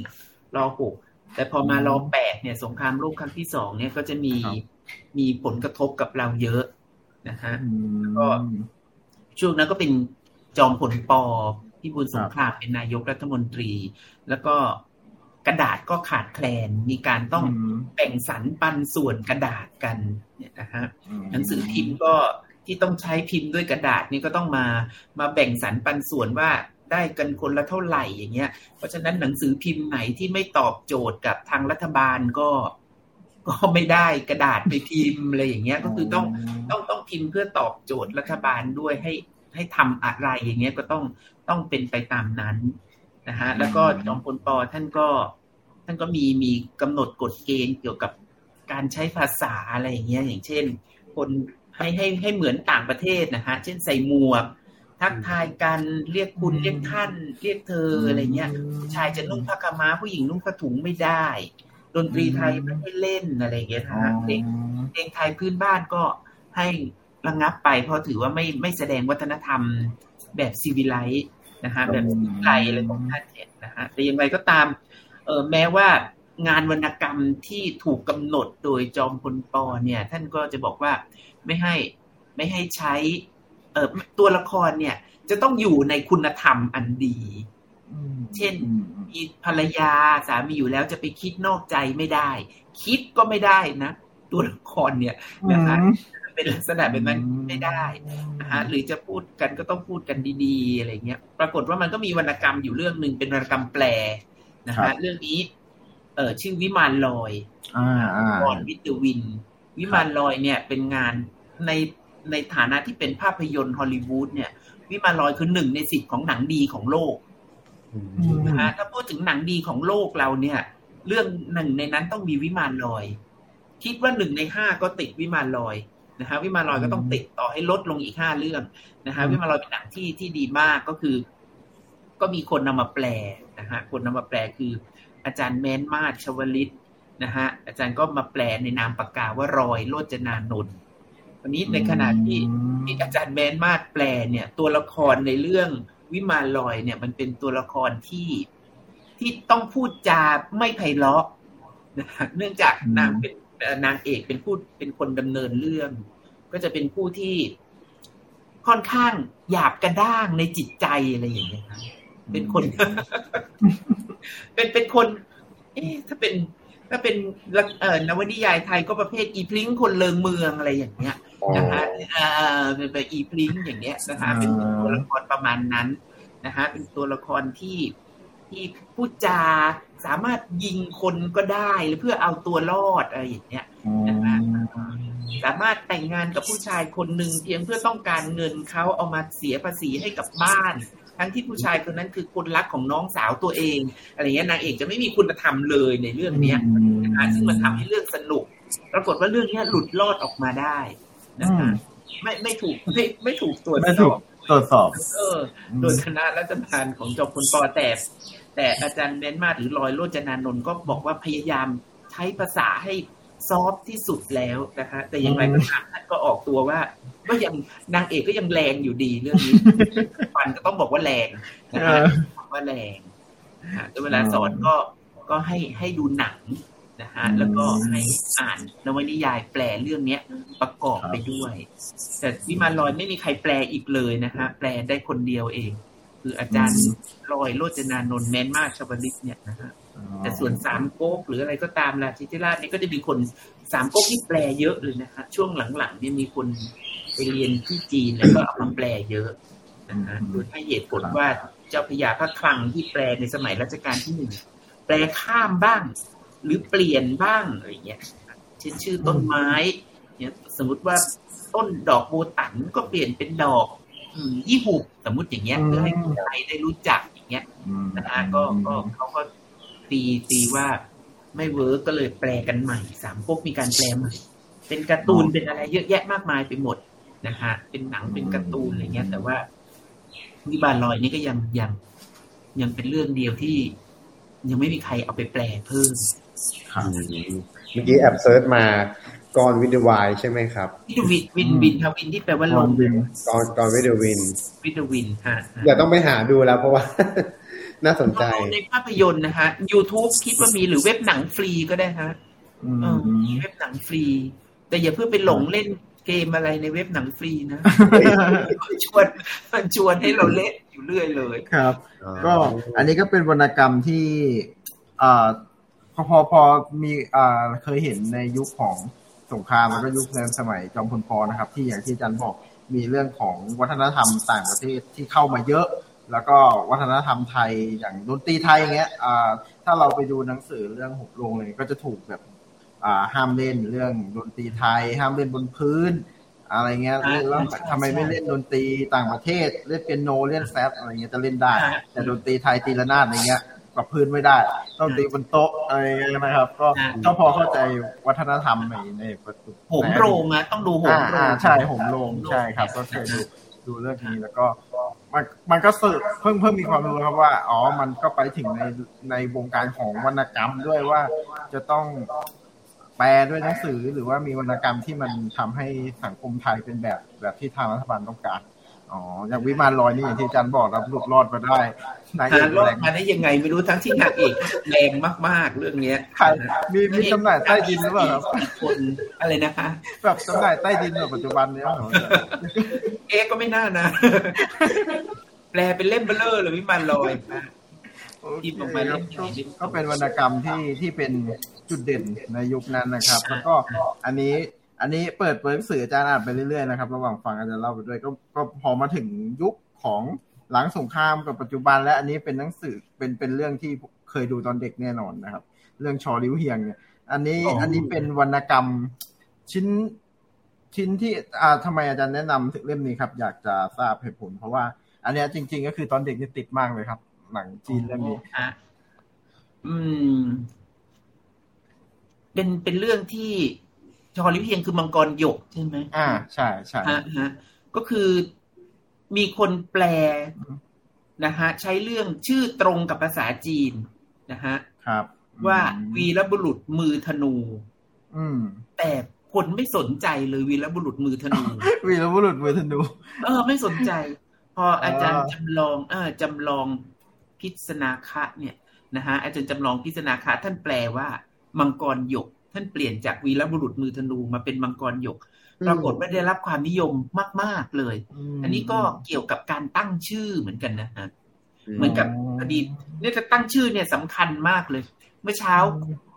รอหกแต่พอมารอแปดเนี่ย สงครามโลกครั้งที่สองเนี่ยก็จะมีมีผลกระทบกับเราเยอะนะฮะก็ช่วงนั้นก็เป็นจอมผลปอที่บุญสงครามเป็นนายกรัฐมนตรี แล้วก็ กระดาษก็ขาดแคลน มีการต้องแบ่งสรรปันส่วนกระดาษกันเนี่ยนะฮะหนังสือพิมพ์ก็ที่ต้องใช้พิมพ์ด้วยกระดาษนี่ก็ต้องมามาแบ่งสรรปันส่วนว่าได้กันคนละเท่าไหร่อย่างเงี้ย เพราะฉะนั้นหนังสือพิมพ์ไหนที่ไม่ตอบโจทย์กับทางรัฐบาลก็ ก็ไม่ได้กระดาษไปพิมพ์อะไรอย่างเงี้ย ก็คือต้องต้องต้องพิมพ์เพื่อตอบโจทย์รัฐบาลด้วยให้ให้ทำอะไรอย่างเงี้ยก็ต้องต้องเป็นไปตามนั้น นะฮะแล้วก็จอมพลปอท่านก็ ท่านก็มีมีกำหนดกฎเกณฑ์เกี่ยวกับการใช้ภาษาอะไรอย่างเงี้ยอย่างเช่น คนให้ให้ให้เหมือนต่างประเทศนะฮะเช่นใส่หมวก ทักทายกันเรียกคุณเรียกท่าน เรียกเธออะไรเงี้ยชายจะนุ่งผ้ากม้าผู้หญิงนุ่งผ้าถุงไม่ได้ดนตรีไทยไม่ให้เล่นอะไรเงี้ยนะฮะเพลงเพลงไทยพื้นบ้านก็ให้ระงับไปเพราะถือว่าไม่ไม่แสดงวัฒนธรรมแบบซีวิไลท์ นะฮะแบบซีวิไลอะไรของท่านเนี่ยนะฮะแต่อย่างไรก็ตามเออแม้ว่างานวรรณกรรมที่ถูกกำหนดโดยจอมพลปอเนี่ย ท่านก็จะบอกว่าไม่ให้ไม่ให้ใช้เออตัวละครเนี่ย จะต้องอยู่ในคุณธรรมอันดีเช่นมีภรรยาสามีอยู่แล้วจะไปคิดนอกใจไม่ได้ คิดก็ไม่ได้นะ ตัวละครเนี่ยนะคะ เป็นลักษณะแบบนั้นไม่ได้นะฮะหรือจะพูดกันก็ต้องพูดกันดีๆอะไรเงี้ย ปรากฏว่ามันก็มีวรรณกรรมอยู่เรื่องหนึ่งเป็นวรรณกรรมแปลนะฮะเรื่องนี้เออชื่อวิมานลอยกอนวิตวิน วิมานลอยเนี่ยเป็นงานในในฐานะที่เป็นภาพยนตร์ฮอลลีวูดเนี่ย วิมานลอยคือหนึ่งในสิบของหนังดีของโลกนะฮะถ้าพูดถึงหนังดีของโลกเราเนี่ย เรื่องหนึ่งในนั้นต้องมีวิมานลอย คิดว่าหนึ่งในห้าก็ติดวิมานลอย นะฮะวิมานลอยก็ต้องติดต่อให้ลดลงอีกห้าเรื่องนะฮะวิมานลอยเป็นหนังที่ที่ดีมากก็คือ ก็มีคนนำมาแปลนะฮะคนนำมาแปลคือ อาจารย์แมนมาชชวลิตนะฮะอาจารย์ก็มาแปลในนามปากกาว่ารอยโรจนานนท์วันนี้ในขณะที่ที่อาจารย์แมนมาดแปลเนี่ย ตัวละครในเรื่องวิมานลอยเนี่ย มันเป็นตัวละครที่ที่ต้องพูดจาไม่ไพเราะนะเนื่องจากนางเป็น นางเอกเป็นผู้เป็นคนดำเนินเรื่อง ก็จะเป็นผู้ที่ค่อนข้างหยาบกระด้างในจิตใจอะไรอย่างเงี้ยครับเป็นคน เป็นเป็นคน เอ๊ะถ้าเป็น ถ้าเป็นเอ่อนวนิยายไทยก็ประเภทอีพลิงคนเลิงเมืองอะไรอย่างเงี้ยนะคะอ่าเป็นแบบอีพลิงอย่างเงี้ยนะคะเป็นตัวละครประมาณนั้นนะคะเป็นตัวละครที่ที่พูดจา สามารถยิงคนก็ได้หรือเพื่อเอาตัวรอดอะไรอย่างเงี้ยนะคะสามารถแต่งงานกับผู้ชายคนหนึ่งเพียงเพื่อต้องการเงินเขาเอามาเสียภาษีให้กับบ้าน ทั้งที่ผู้ชายคนนั้นคือคนรักของน้องสาวตัวเองอะไรเงี้ยนางเอกจะไม่มีคุณธรรมเลยในเรื่องเนี้ยนะคะซึ่งมันทำให้เรื่องสนุก ปรากฏว่าเรื่องนี้หลุดรอดออกมาได้นะคะไม่ไม่ถูกไม่ไม่ถูกตรวจสอบตรวจสอบ เออ โดยคณะรัฐบาลของจอมพลปอแต่ แต่อาจารย์เบนมาหรือลอยโรจนานนท์ก็บอกว่าพยายามใช้ภาษาให้ซอฟที่สุดแล้วนะคะแต่อย่างไรก็ตามท่านก็ออกตัวว่า ก็ยังนางเอกก็ยังแรงอยู่ดีเรื่องนี้ฟันก็ต้องบอกว่าแรงนะคะว่าแรงนะแต่เวลาสอนก็ก็ให้ให้ดูหนังนะฮะแล้วก็ให้อ่านนวนิยายแปลเรื่องเนี้ยประกอบไปด้วย แต่วิมานลอยไม่มีใครแปลอีกเลยนะฮะแปลได้คนเดียวเอง คืออาจารย์ลอยโรจนานนท์แมนมากชาวลิตเนี่ยนะฮะแต่ส่วนสามก๊กหรืออะไรก็ตามล่ะทิติราชนี่ก็จะมีคนสามก๊กที่แปลเยอะเลยนะคะช่วงหลังๆเนี่ยมีคนไปเรียนที่จีนแล้วก็เอามาแปลเยอะนะฮะโดยให้เหตุผลว่าเจ้าพระยาพระคลังที่แปลในสมัยรัชกาลที่หนึ่งแปลข้ามบ้าง หรือเปลี่ยนบ้างอะไรเงี้ยเช่นชื่อต้นไม้เนี่ยสมมติว่าต้นดอกโบตั๋นก็เปลี่ยนเป็นดอก ยี่หุบสมมติอย่างเงี้ยเพื่อให้คนไทยได้รู้จักอย่างเงี้ยนะฮะก็ก็เขาก็ตีตีว่าไม่ work ก็เลยแปลกันใหม่สามก๊กมีการแปลใหม่เป็นการ์ตูนเป็นอะไรเยอะแยะมากมายไปหมดนะฮะเป็นหนังเป็นการ์ตูนอะไรเงี้ย แต่ว่าวิมานลอยนี่ก็ยังยังยังเป็นเรื่องเดียวที่ยังไม่มีใครเอาไปแปลเพิ่มเมื่อกี้แอบ search มา Gone with the Wind ใช่ไหมครับ with Wind Wind Wind the Wind ที่แปลว่าลม Gone Gone with Wind with Wind ฮะเดี๋ยวต้องไปหาดูแล้วเพราะว่า น่าสนใจในภาพยนตร์นะฮะ YouTube คิดว่ามีหรือเว็บหนังฟรีก็ได้ฮะเว็บหนังฟรี แต่อย่าเพื่อไปหลงเล่นเกมอะไรในเว็บหนังฟรีนะชวนชวนให้เราเล่นอยู่เรื่อยเลยครับ ก็อันนี้ก็เป็นวรรณกรรมที่อ่าพอพอพอมีอ่าเคยเห็นในยุคของ สงครามแล้วก็ยุคในสมัยจอมพลปอนะครับ ที่อย่างที่อาจารย์บอกมีเรื่องของวัฒนธรรมต่างประเทศที่เข้ามาเยอะ แล้วก็วัฒนธรรมไทยอย่างดนตรีไทยอย่างเงี้ยอ่าถ้าเราไปดูหนังสือเรื่องหกโรงเลยก็จะถูกแบบอ่าห้ามเล่นเรื่องดนตรีไทย ห้ามเล่นบนพื้น อะไรเงี้ยแล้วทำไมไม่เล่นดนตรีต่างประเทศ เล่นเปียโนเล่นแซฟอะไรเงี้ยจะเล่นได้ แต่ดนตรีไทยตีละนาดอะไรเงี้ย กับพื้นไม่ได้ ต้องตีบนโต๊ะอะไรเงี้ยนะครับ ก็ก็พอเข้าใจวัฒนธรรมในในประตูโหมโรงอะต้องดูโหมโรงใช่โหมโรงใช่ครับ ก็เคยดูดูเรื่องนี้แล้วก็มันมันก็สืบเพิ่งเพิ่งมีความรู้ครับว่า อ๋อ มันก็ไปถึงในในวงการของวรรณกรรมด้วยว่าจะต้องแปลด้วยหนังสือหรือว่ามีวรรณกรรมที่มันทำให้สังคมไทยเป็นแบบแบบที่ทางรัฐบาลต้องการ อ๋ออย่างวิมานลอยนี่อย่างที่อาจารย์บอกครับหลุดรอดมาได้นายเอกรอดมาได้ยังไงไม่รู้ทั้งที่นางเอกแรงมากๆเรื่องเนี้ยใครมีมีจำหน่ายใต้ดินหรือเปล่าครับคนอะไรนะคะ แบบจำหน่ายใต้ดินในปัจจุบันเนี้ยเอ๊ก็ไม่น่านะ แปลเป็นเล่มเบลเลอร์หรือวิมานลอยที่ออกมาก็เป็นวรรณกรรมที่ที่เป็นจุดเด่นในยุคนั้นนะครับ แล้วก็อันนี้ อันนี้เปิดเปิดสื่ออาจารย์อ่านไปเรื่อยๆนะครับระหว่างฟังอาจารย์เล่าไปด้วยก็ก็พอมาถึงยุคของหลังสงครามกับปัจจุบันและอันนี้เป็นหนังสือเป็นเป็นเรื่องที่เคยดูตอนเด็กแน่นอนนะครับ เรื่องชอริ้วเฮียงเนี่ย อันนี้อันนี้เป็นวรรณกรรมชิ้นชิ้นที่อ่าทำไมอาจารย์แนะนำถึงเล่มนี้ครับ อยากจะทราบเหตุผล เพราะว่า อันนี้จริง ๆ ก็คือตอนเด็กนี่ติดมากเลยครับ หนังจีนเรื่องนี้อืม เป็นเป็นเรื่องที่ ชอริเพียงคือมังกรหยกใช่ไหมอ่า ใช่ใช่ฮะฮะก็คือมีคนแปลนะฮะใช้เรื่องชื่อตรงกับภาษาจีนนะฮะครับ ว่าวีรบุรุษมือธนู อืม แต่คนไม่สนใจเลยวีรบุรุษมือธนู วีรบุรุษมือธนู เออ ไม่สนใจ พออาจารย์จำลอง เออจำลองพิษนาคะ เนี่ยนะฮะอาจารย์จำลองพิษนาคะ ท่านแปลว่า มังกรหยก ท่านเปลี่ยนจากวีรบุรุษมือธนูมาเป็นมังกรหยก ปรากฏว่าได้รับความนิยมมาก ๆเลย อันนี้ก็เกี่ยวกับการตั้งชื่อเหมือนกันนะฮะเหมือนกับอดีตเนี่ยจะตั้งชื่อเนี่ยสำคัญมากเลย เมื่อเช้า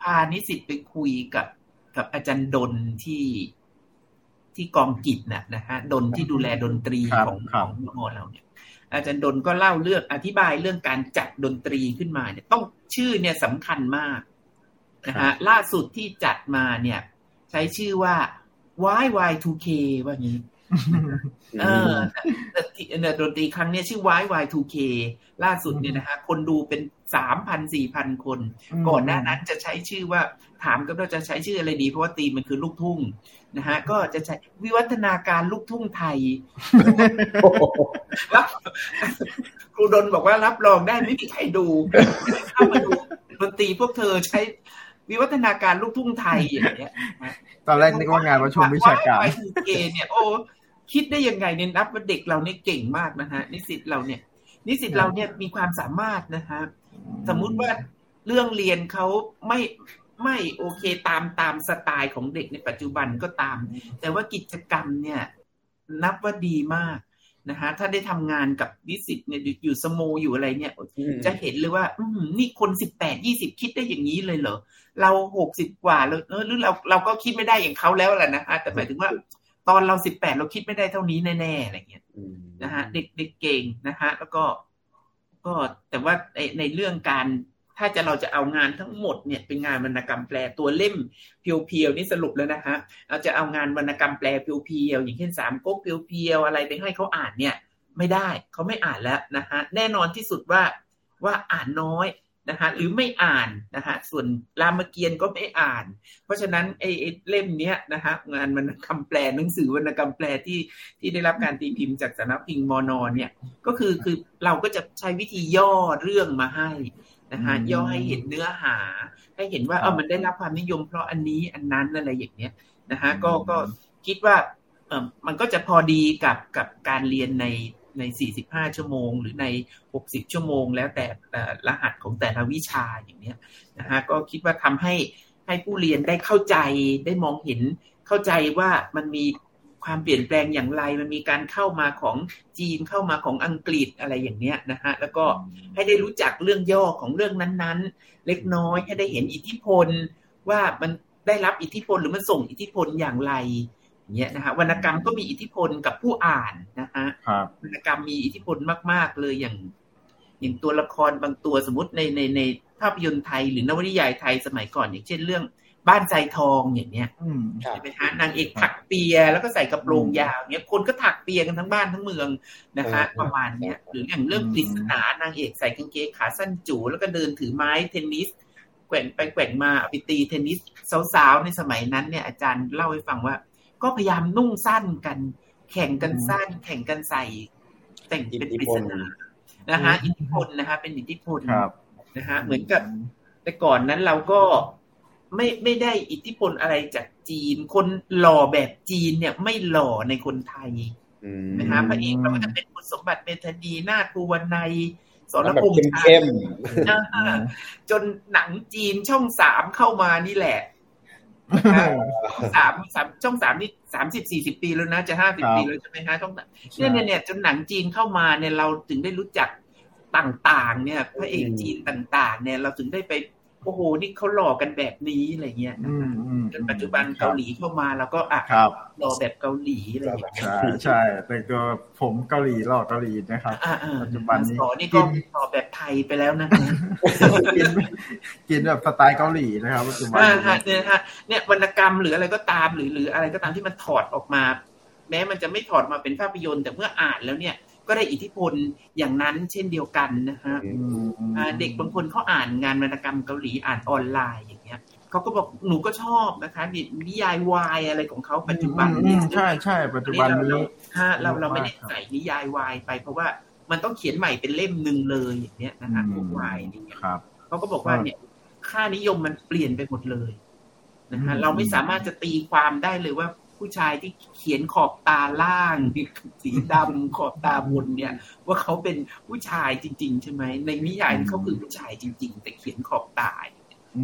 พานิสิตไปคุยกับกับอาจารย์ดนที่ที่กองกิจนะนะฮะดนที่ดูแลดนตรีของของมอเราเนี่ย อาจารย์ดนก็เล่าเรื่องอธิบายเรื่องการจัดดนตรีขึ้นมาเนี่ย ต้องชื่อเนี่ยสำคัญมาก นะฮะล่าสุดที่จัดมาเนี่ย ใช้ชื่อว่า YY2K ว่างี้เออเนี่ยดนตรีครั้งนี้ชื่อ YY2K ล่าสุดเนี่ยนะฮะคนดูเป็นสามพันสี่พันคน ก่อนหน้านั้นจะใช้ชื่อว่าถามก็ว่าจะใช้ชื่ออะไรดี เพราะว่าตีมันคือลูกทุ่งนะฮะ ก็จะใช้วิวัฒนาการลูกทุ่งไทยรับครูดนบอกว่ารับรองได้ไม่มีใครดูเข้ามาดูดนตรีพวกเธอใช้ วิวัฒนาการลูกทุ่งไทยอย่างเงี้ยตอนแรกนึกว่างานประชุมวิชาการเกเนี่ยโอ้คิดได้ยังไงเนี่ยนับว่าเด็กเราเนี่ยเก่งมากนะฮะนิสิตเราเนี่ย นิสิตเราเนี่ยมีความสามารถนะฮะสมมุติว่าเรื่องเรียนเขาไม่ไม่โอเคตามตามสไตล์ของเด็กในปัจจุบันก็ตาม แต่ว่ากิจกรรมเนี่ย นับว่าดีมาก นะฮะถ้าได้ทำงานกับนิสิตเนี่ยอยู่สโมอยู่อะไรเนี่ย จะเห็นเลยว่า อืนี่คนสิบแปดยี่สิบคิดได้อย่างนี้เลยเหรอ เราหกสิบกว่าแล้วเออหรือเราเราก็คิดไม่ได้อย่างเขาแล้วแหละนะฮะแต่หมายถึงว่า ตอนเราสิบแปดเราคิดไม่ได้เท่านี้แน่ๆอะไรเงี้ยนะฮะเด็กเด็กเก่งนะฮะแล้วก็ ก็แต่ว่าในในเรื่องการ ถ้าจะเราจะเอางานทั้งหมดเนี่ยเป็นงานวรรณกรรมแปลตัวเล่มเพียวๆนี่สรุปแล้วนะฮะเราจะเอางานวรรณกรรมแปลเพียวๆอย่างเช่นสามก๊กเพียวๆอะไรไปให้เขาอ่านเนี่ยไม่ได้เขาไม่อ่านแล้วนะฮะแน่นอนที่สุดว่าว่าอ่านน้อยนะฮะหรือไม่อ่านนะฮะส่วนรามเกียรติ์ก็ไม่อ่าน เพราะฉะนั้นไอ้เล่มเนี้ยนะฮะงานวรรณกรรมแปลหนังสือวรรณกรรมแปลที่ที่ได้รับการตีพิมพ์จากสำนักพิมพ์มอนอเนี่ยก็คือคือเราก็จะใช้วิธีย่อเรื่องมาให้ นะฮะย่อให้เห็นเนื้อหา ให้เห็นว่าเออมันได้รับความนิยมเพราะอันนี้อันนั้นอะไรอย่างเนี้ยนะฮะก็ก็คิดว่าเออมันก็จะพอดีกับกับการเรียนในใน 45 ชั่วโมง หรือใน 60 ชั่วโมง แล้วแต่รหัสของแต่ละวิชาอย่างเนี้ยนะฮะก็คิดว่าทำให้ให้ผู้เรียนได้เข้าใจได้มองเห็นเข้าใจว่ามันมี ความเปลี่ยนแปลงอย่างไรมันมีการเข้ามาของจีนเข้ามาของอังกฤษอะไรอย่างเนี้ยนะฮะแล้วก็ให้ได้รู้จักเรื่องย่อของเรื่องนั้นๆ เล็กน้อยให้ได้เห็นอิทธิพล ว่ามันได้รับอิทธิพลหรือมันส่งอิทธิพลอย่างไรเงี้ยนะฮะวรรณกรรมก็มีอิทธิพลกับผู้อ่านนะฮะวรรณกรรมมีอิทธิพลมาก ๆเลยอย่าง อย่างตัวละครบางตัวสมมติในในในภาพยนตร์ไทยหรือนวนิยายไทยสมัยก่อน อย่างเช่นเรื่อง บ้านใจทองอย่างเนี้ยอืมครับใช่ไหมฮะนางเอกถักเปียแล้วก็ใส่กระโปรงยาวเนี้ยคนก็ถักเปียกันทั้งบ้านทั้งเมืองนะคะเออประมาณเนี้ยหรืออย่างเรื่องอืมปริศนานางเอกใส่กางเกงขาสั้นจูแล้วก็เดินถือไม้เทนนิสแกว่งไปแกว่งมาเอาไปตีเทนนิสสาวๆในสมัยนั้นเนี่ยอาจารย์เล่าให้ฟังว่า ก็พยายามนุ่งสั้นกัน แข่งกันสั้น แข่งกันใส่ แต่งเป็นปริศนานะฮะอิทธิพลนะคะเป็นอิทธิพลครับนะฮะเหมือนกับแต่ก่อนนั้นเราก็ ไม่ไม่ได้อิทธิพลอะไรจากจีน คนหล่อแบบจีนเนี่ยไม่หล่อในคนไทยอืมนะฮะพระเอกเราก็จะเป็นคุณสมบัติเมธานีนาฏภูวนัยสรแบบพงษ์ชาเข้มอ่าจนหนังจีนช่องสามเข้ามานี่แหละนะฮะสามสามช่องสามนี่สามสิบสี่สิบปีแล้วนะจะห้าสิบครับปีแล้วใช่ไหมฮะช่องสามเนี่ยเนี่ยเนี่ยจนหนังจีนเข้ามาเนี่ยเราถึงได้รู้จักต่างๆ เนี่ย พระเอกจีนต่าง ๆ เนี่ยเราถึงได้ไป โอ้โหนี่เขาหล่อกันแบบนี้อะไรเงี้ยนะอืคะมอืมจนปัจจุบันเกาหลีเข้ามาเราก็อะครับหล่อแบบเกาหลีอะไรอย่างเงี้ยใช่ใช่แต่ก็ผมเกาหลีหลอกเกาหลีนะครับอ่าอ่าปัจจุบันนี้สอนี่ก็หล่อแบบไทยไปแล้วนะกินกินแบบสไตล์เกาหลีนะครับปัจจุบันอ่านี้ฮะเนี่ยฮะเนี่ยวรรณกรรมหรืออะไรก็ตามหรือหรืออะไรก็ตามที่มันถอดออกมา แม้มันจะไม่ถอดมาเป็นภาพยนตร์แต่เมื่ออ่านแล้วเนี่ย ก็ได้อิทธิพลอย่างนั้นเช่นเดียวกันนะฮะอือืมอืมอ่าเด็กบางคนเขาอ่านงานวรรณกรรมเกาหลีอ่านออนไลน์อย่างเงี้ยเขาก็บอกหนูก็ชอบนะคะนินิยายวายอะไรของเขาปัจจุบันอืนี้มใช่ใช่ปัจจุบันนี้ฮะเราเราไม่ได้ครับใส่นิยายวายไป เพราะว่ามันต้องเขียนใหม่เป็นเล่มหนึ่งเลยอย่างเงี้ยนะฮะพวกวายอย่างเงี้ยครับเขาก็บอกว่าครับเนี่ยค่านิยมมันเปลี่ยนไปหมดเลยนะฮะอืมเราไม่สามารถจะตีความได้เลยว่า ผู้ชายที่เขียนขอบตาล่างสีดำขอบตาบนเนี่ย ว่าเขาเป็นผู้ชายจริง ๆ ใช่ไหมในนิยายเขาคือผู้ชายจริง ๆ แต่เขียนขอบตา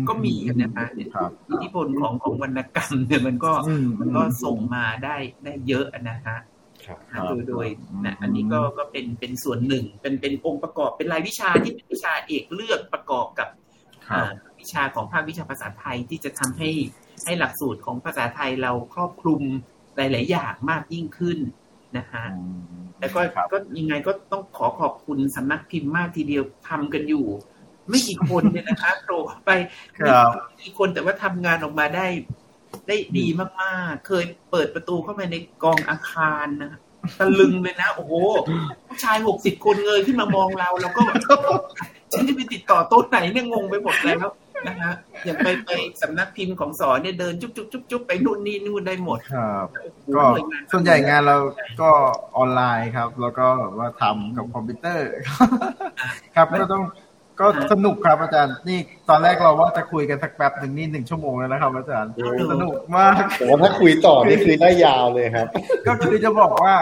ก็มีกันนะฮะเนี่ยครับอิทธิพลของของวรรณกรรมเนี่ยมันก็อืมมันก็ส่งมาได้ได้เยอะนะฮะครับครับโดยโดยอืมนะอันนี้ก็ก็เป็นเป็นส่วนหนึ่ง เป็นเป็นองค์ประกอบเป็นรายวิชาที่เป็นวิชาเอกเลือกประกอบกับครับอ่าวิชาของภาควิชาภาษาไทยที่จะทำให้ ให้หลักสูตรของภาษาไทยเราครอบคลุมหลาย ๆ อย่างมากยิ่งขึ้นนะฮะอืมแต่ก็ครับก็ยังไงก็ต้องขอขอบคุณสำนักพิมพ์มากทีเดียวทำกันอยู่ ไม่กี่คนเนี่ยนะคะโผล่ไปครับไม่กี่คนแต่ว่าทำงานออกมาได้ ได้ดีมากๆ เคยเปิดประตูเข้าไปในกองอาคารนะตะลึงเลยนะ โอ้โหผู้ชายหกสิบคนเงยขึ้นมามองเรา แล้วก็แบบฉันจะไปติดต่อโต๊ะไหนเนี่ยงงไปหมดแล้ว นะฮะอย่างไปไปสำนักพิมพ์ของสอนเนี่ยเดินจุ๊บจุ๊บจุ๊บจุ๊บไปนู่นนี่นู่นได้หมดครับโอ้โหก็หน่วยงานส่วนใหญ่งานเราก็ออนไลน์ครับ แล้วก็แบบว่าทำกับคอมพิวเตอร์ ครับก็ต้องก็สนุกครับอาจารย์ นี่ตอนแรกเราว่าจะคุยกันสักแป๊บหนึ่งนี่หนึ่งชั่วโมงแล้วนะครับ อาจารย์สนุกมากแต่ว่าถ้าคุยต่อนี่คือได้ยาวเลยครับ ก็คือจะบอกว่า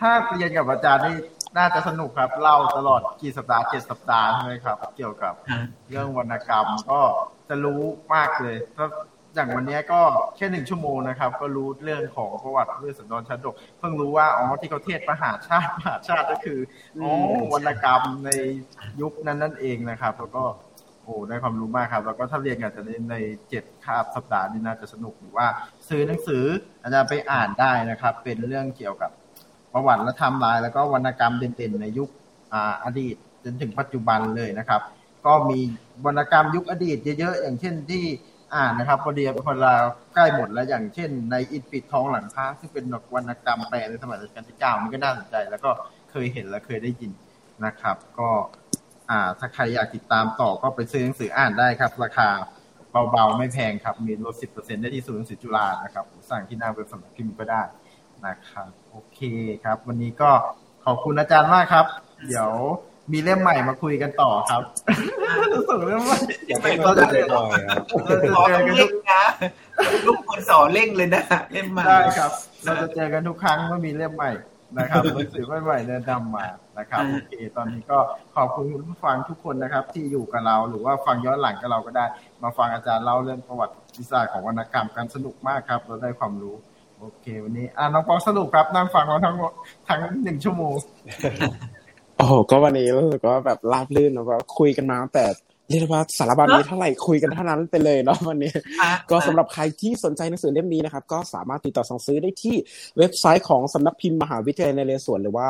ถ้าเรียนกับอาจารย์นี่ น่าจะสนุกครับเล่าตลอดกี่สัปดาห์เจ็ดสัปดาห์ใช่ไหมครับ เกี่ยวกับฮะเรื่องวรรณกรรมก็จะรู้มากเลยก็อย่างวันนี้ก็แค่หนึ่งชั่วโมงนะครับ ก็รู้เรื่องของประวัติเรื่องสันดรชาดก เพิ่งรู้ว่าอ๋อที่เขาเทศมหาชาติมหาชาติก็คืออ๋อวรรณกรรมในยุคนั้นนั่นเองนะครับ แล้วก็โอ้ได้ความรู้มากครับ แล้วก็ถ้าเรียนกันจะในในเจ็ดคาบสัปดาห์นี่น่าจะสนุกหรือว่า ซื้อหนังสืออาจารย์ไปอ่านได้นะครับ เป็นเรื่องเกี่ยวกับ ประวัติและไทำลายแล้วก็วรรณกรรมเด่นๆ ในยุคออดีตจนถึงปัจจุบันเลยนะครับ ก็มีวรรณกรรมยุคอดีตเยอะๆอย่างเช่นที่อ่านนะครับพอดีพอเราใกล้หมดแล้วอย่างเช่น ในอินปิดทองหลังพระซึ่งเป็นวรรณกรรมแปลในสมัยรัชกาลที่เก้ามันก็น่าสนใจ แล้วก็เคยเห็นและเคยได้ยินนะครับ ก็อ่าถ้าใครอยากติดตามต่อก็ไปซื้อหนังสืออ่านได้ครับ ราคาเบาๆ ไม่แพงครับ มีลดสิบเปอร์เซ็นได้ที่ศูนย์หนังสือจุฬานะครับสั่งที่หน้าเว็บสำนักพิมพ์ก็ได้ นะครับโอเคครับ วันนี้ก็ขอบคุณอาจารย์มากครับ เดี๋ยวมีเล่มใหม่มาคุยกันต่อครับส่งเล่มใหม่อยากให้มาคุยหน่อยครับขอต้องเร่งนะลูกคนสอนเร่งเลยนะเล่นมาได้ครับ เราจะเจอกันทุกครั้งเมื่อมีเล่มใหม่นะครับหนังสือใหม่ๆเดินนำมานะครับโอเคตอนนี้ก็ขอบคุณผู้ฟังทุกคนนะครับ ที่อยู่กับเราหรือว่าฟังย้อนหลังกับเราก็ได้ มาฟังอาจารย์เล่าเรื่องประวัติศาสตร์ของวรรณกรรมกันสนุกมากครับ เราได้ความรู้ โอเค วันนี้ อ่าน้องปองสรุปครับนั่งฟังมาทั้งทั้งหนึ่งชั่วโมงโอ้โหก็วันนี้รู้สึกว่าแบบราบรื่นแล้วก็คุยกันมาตั้งแต่เรียกได้ว่าสารบัญนี้เท่าไหร่คุยกันเท่านั้นไปเลยเนาะวันนี้อะก็สำหรับใครที่สนใจหนังสือเล่มนี้นะครับ ก็สามารถติดต่อสั่งซื้อได้ที่เว็บไซต์ของสำนักพิมพ์มหาวิทยาลัยนเรศวรหรือว่า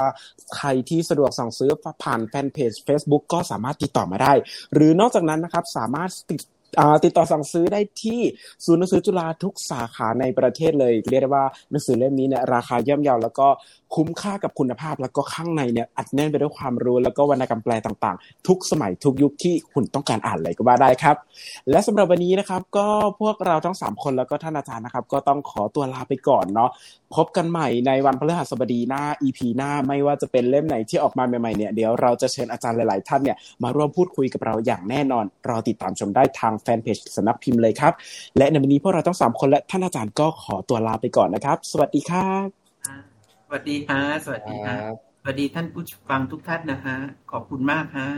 ใครที่สะดวกสั่งซื้อผ่านแฟนเพจ Facebook ก็สามารถติดต่อมาได้ หรือนอกจากนั้นนะครับสามารถติด ติดต่อสั่งซื้อได้ที่ศูนย์หนังสือจุฬาทุกสาขาในประเทศเลยเรียกได้ว่าหนังสือเล่มนี้เนี่ยราคาย่อมเยาแล้วก็คุ้มค่ากับคุณภาพแล้วก็ข้างในเนี่ยอัดแน่นไปด้วยความรู้ แล้วก็วรรณกรรมแปลต่างๆ ทุกสมัยทุกยุคที่คุณต้องการอ่านเลยก็ว่าได้ครับ และสำหรับวันนี้นะครับ ก็พวกเราทั้ง 3 คนแล้วก็ท่านอาจารย์นะครับ ก็ต้องขอตัวลาไปก่อนเนาะพบกันใหม่ในวันพฤหัสบดีหน้า EP หน้าไม่ว่าจะเป็นเล่มไหนที่ออกมาใหม่ๆเนี่ยเดี๋ยวเราจะเชิญอาจารย์หลาย ๆ ท่านเนี่ยมาร่วมพูดคุยกับเราอย่างแน่นอนรอติดตามชมได้ทางแฟนเพจสนักพิมพ์เลยครับและในวันนี้พวกเราทั้งสามคนและท่านอาจารย์ก็ขอตัวลาไปก่อนนะครับ สวัสดีครับ สวัสดีฮะสวัสดีฮะสวัสดีท่านผู้ฟังทุกท่านนะฮะขอบคุณมากฮะ